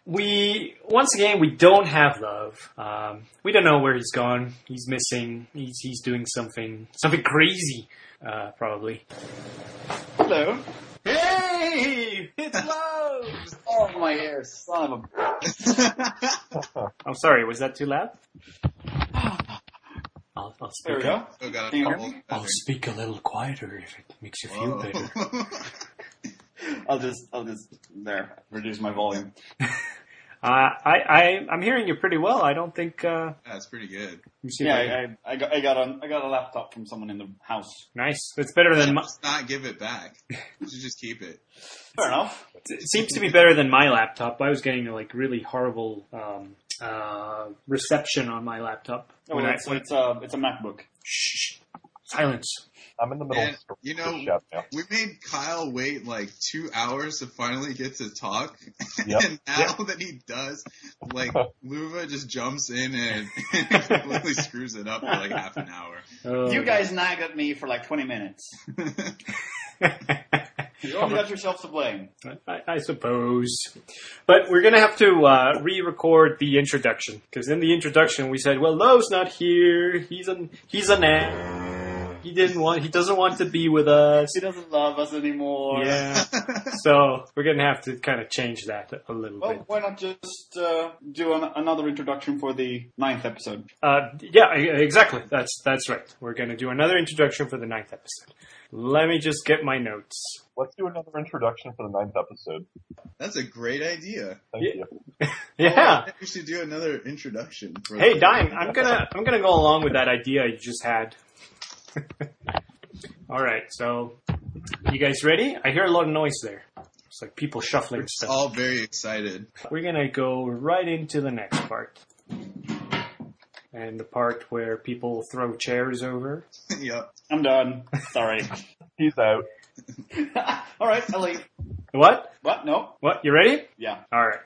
S1: we, once again, we don't have love. Um, we don't know where he's gone. He's missing. He's, he's doing something, something crazy, uh, probably.
S5: Hello.
S1: Hey! It's love!
S5: Oh, my ears. Son of a...
S1: I'm sorry, was that too loud? I'll, I'll
S5: There we
S1: speak
S5: go.
S1: up.
S2: Still got
S5: Can you
S2: a
S5: hear me?
S1: I'll speak a little quieter if it makes you feel better.
S5: I'll just, I'll just, there, reduce my volume.
S1: Uh, I, I, I'm hearing you pretty well. I don't think, uh,
S2: That's pretty good.
S1: let me see if
S5: Yeah,
S1: I-
S5: I, I, I got, I got a, I got a laptop from someone in the house.
S1: nice. It's better than my,
S2: Just not give it back. You should just keep it.
S5: Fair enough.
S1: it seems to be better than my laptop. I was getting like really horrible, um, uh, reception on my laptop.
S5: Oh,
S1: when
S5: well,
S1: I,
S5: it's,
S1: when,
S5: it's a, it's a MacBook.
S1: shh, silence.
S6: I'm in the middle
S2: And,
S6: of
S2: you
S6: the
S2: know,
S6: chef now.
S2: We made Kyle wait like two hours to finally get to talk.
S6: Yep.
S2: and now that he does, like, Luva just jumps in and, and completely screws it up for like half an hour.
S1: Oh.
S5: You guys nagged at me for like 20 minutes. You only got yourself to blame.
S1: I, I suppose. But we're going to have to uh, re-record the introduction because in the introduction we said, "Well, Lowe's not here. He's an he's an a He didn't want. He doesn't want to be with us."
S5: He doesn't love us anymore.
S1: Yeah. so we're going to have to kind of change that a little
S5: Well,
S1: bit.
S5: why not just uh, do an, another introduction for the ninth episode?
S1: Uh, yeah, exactly. That's that's right. We're going to do another introduction for the ninth episode. Let me just get my notes.
S6: Let's do another introduction for the ninth episode.
S2: That's a great idea.
S6: Thank
S1: Yeah.
S6: you.
S1: Yeah.
S2: We should do another introduction. For
S1: Hey, Dime, I'm gonna I'm gonna go along with that idea you just had. All right, so you guys ready? I hear a lot of noise there. It's like people shuffling
S2: We're
S1: stuff.
S2: all very excited.
S1: We're gonna go right into the next part, and the part where people throw chairs over.
S2: yep.
S5: I'm done. Sorry.
S6: He's out.
S5: All right, I'll leave.
S1: What?
S5: What? No?
S1: What? You ready?
S5: Yeah.
S1: All right.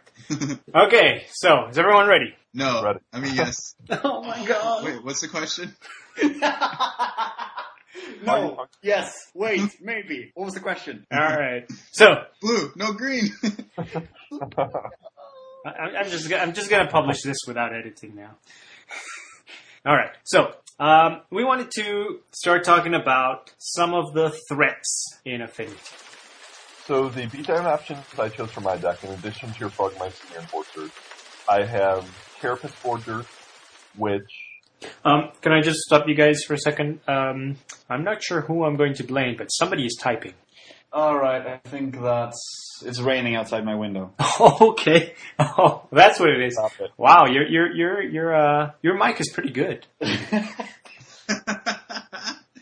S1: Okay, so is everyone ready?
S2: No.
S6: Ready.
S2: I mean, yes.
S1: Oh my god!
S2: Wait, what's the question?
S5: no. Yes. Wait. Maybe. What was the question?
S1: All right. So
S2: Blue, no green.
S1: I, I'm just I'm just gonna publish this without editing now. All right. So um, we wanted to start talking about some of the threats in Affinity.
S6: So the beatdown options I chose for my deck, in addition to your Frogmites and your Enforcers, I have Carapace Forger, which
S1: Um, can I just stop you guys for a second? Um, I'm not sure who I'm going to blame, but somebody is typing.
S5: All right. I think that's. It's raining outside my window.
S1: okay. Oh, that's what it is.
S6: It.
S1: Wow, your your your your uh your mic is pretty good.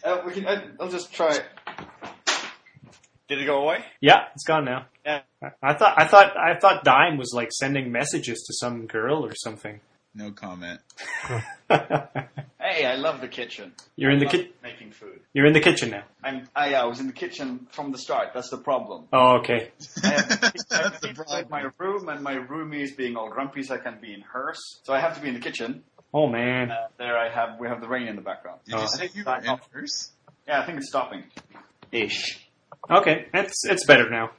S5: Uh, we can, I, I'll just try. Did it go away?
S1: Yeah, it's gone now.
S5: Yeah.
S1: I- I thought I thought I thought Dime was like sending messages to some girl or something.
S2: No comment.
S3: Hey, I love the kitchen.
S1: you're in the kitchen
S3: making food.
S1: You're in the kitchen now.
S3: I'm. I, I was in the kitchen from the start. That's the problem.
S1: Oh, okay.
S3: I have, I have
S2: That's the problem.
S3: my room, and my roomie is being all grumpy, so I can't be in hers. So I have to be in the kitchen.
S1: Oh man.
S3: Uh, there, I have. We have the rain in the background.
S2: Did
S1: Oh.
S2: you say you were in hers?
S3: Yeah, I think it's stopping. Ish.
S1: Okay, it's it's better now.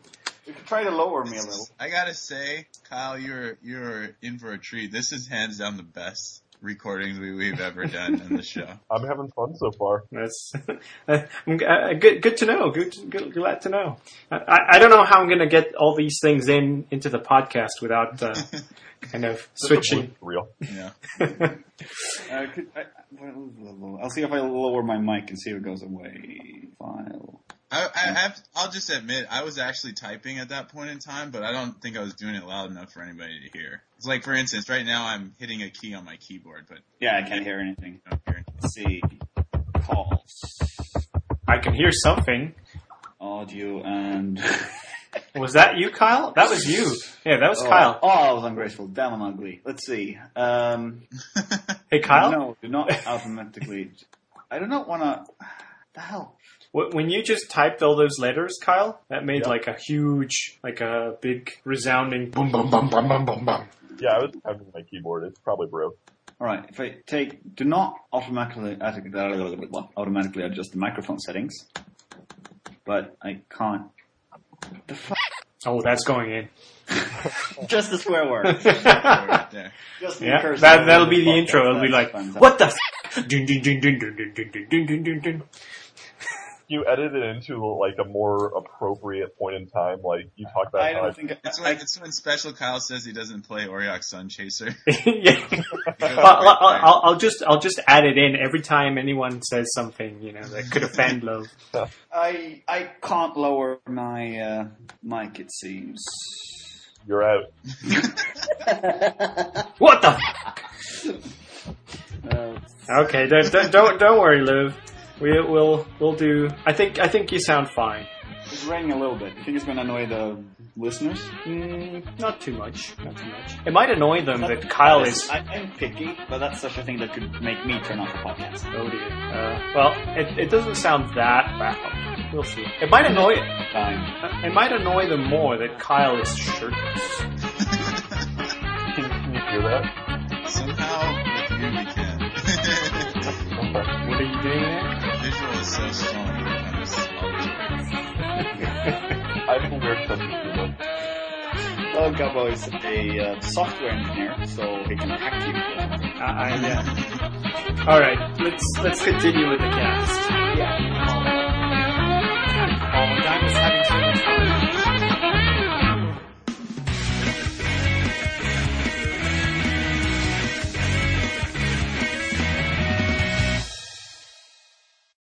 S3: You can try to lower me a little.
S2: I gotta say, Kyle, you're you're in for a treat. This is hands down the best recordings we, we've ever done on the show.
S6: I'm having fun so far.
S1: That's uh, good. Good to know. Good, good. Glad to know. I, I don't know how I'm going to get all these things in into the podcast without uh, kind of switching.
S6: Real.
S2: Yeah.
S3: Uh, could, I, I'll see if I lower my mic and see if it goes away. File.
S2: I, I have. I'll just admit, I was actually typing at that point in time, but I don't think I was doing it loud enough for anybody to hear. It's like, for instance, right now I'm hitting a key on my keyboard, but
S3: Yeah, I can't hear anything.
S2: I hear it.
S3: Let's see. Calls.
S1: I can hear something.
S3: Audio and.
S1: Was that you, Kyle? That was you. Yeah, that was Kyle.
S3: Oh, I was ungrateful. Damn, I'm ugly. Let's see. Um,
S1: Hey, Kyle.
S3: No, do not automatically. I do not want to. The hell?
S1: Wh- When you just typed all those letters, Kyle, that made
S6: Yeah.
S1: like a huge, like a big resounding boom, boom, boom, boom, boom, boom, boom.
S6: Yeah, I was having my keyboard. It's probably broke.
S3: All right. If I take, do not automatically automatically adjust the microphone settings, but I can't. The fuck?
S1: Oh, that's going in.
S3: Just the swear word.
S2: right there.
S3: Just
S1: yeah,
S3: curse
S1: That, that'll be the
S3: podcast.
S1: intro. It'll be like, what the? F-? Dun, dun, dun, dun, dun, dun, dun, dun, dun, dun, dun, dun.
S6: You edit it into like a more appropriate point in time. Like you talk about
S3: I don't think.
S2: It's
S3: I,
S2: when, it's when Special Kyle says he doesn't play Auriok Sunchaser.
S1: yeah. I'll, I'll, I'll, I'll just I'll just add it in every time anyone says something you know that could offend Love.
S3: I I can't lower my uh, mic. It seems.
S6: you're out.
S1: What the? F-
S3: Uh,
S1: okay, don't, don't don't don't worry, Liv. We will we'll do. I think I think you sound fine.
S3: it's raining a little bit. You think it's going to annoy the listeners?
S1: Mm, not too much. Not too much. It might annoy them that Kyle is.
S3: I, I'm picky, but that's such a thing that could make me turn off the podcast.
S1: Oh dear. Uh, well, it, it doesn't sound that bad. We'll see. It might annoy
S3: Fine.
S1: it might annoy them more that Kyle is shirtless.
S6: Can, can you hear that?
S2: Somehow, with you, we can.
S1: What are you doing there?
S2: The visual is so strong. I'm just always
S6: I have a weird sense.
S3: Well, Gabo is a uh, software engineer, so he can hack you.
S1: Uh, I, yeah. All right, let's let's continue with the cast.
S3: Yeah.
S1: Oh, Guy was having so much fun.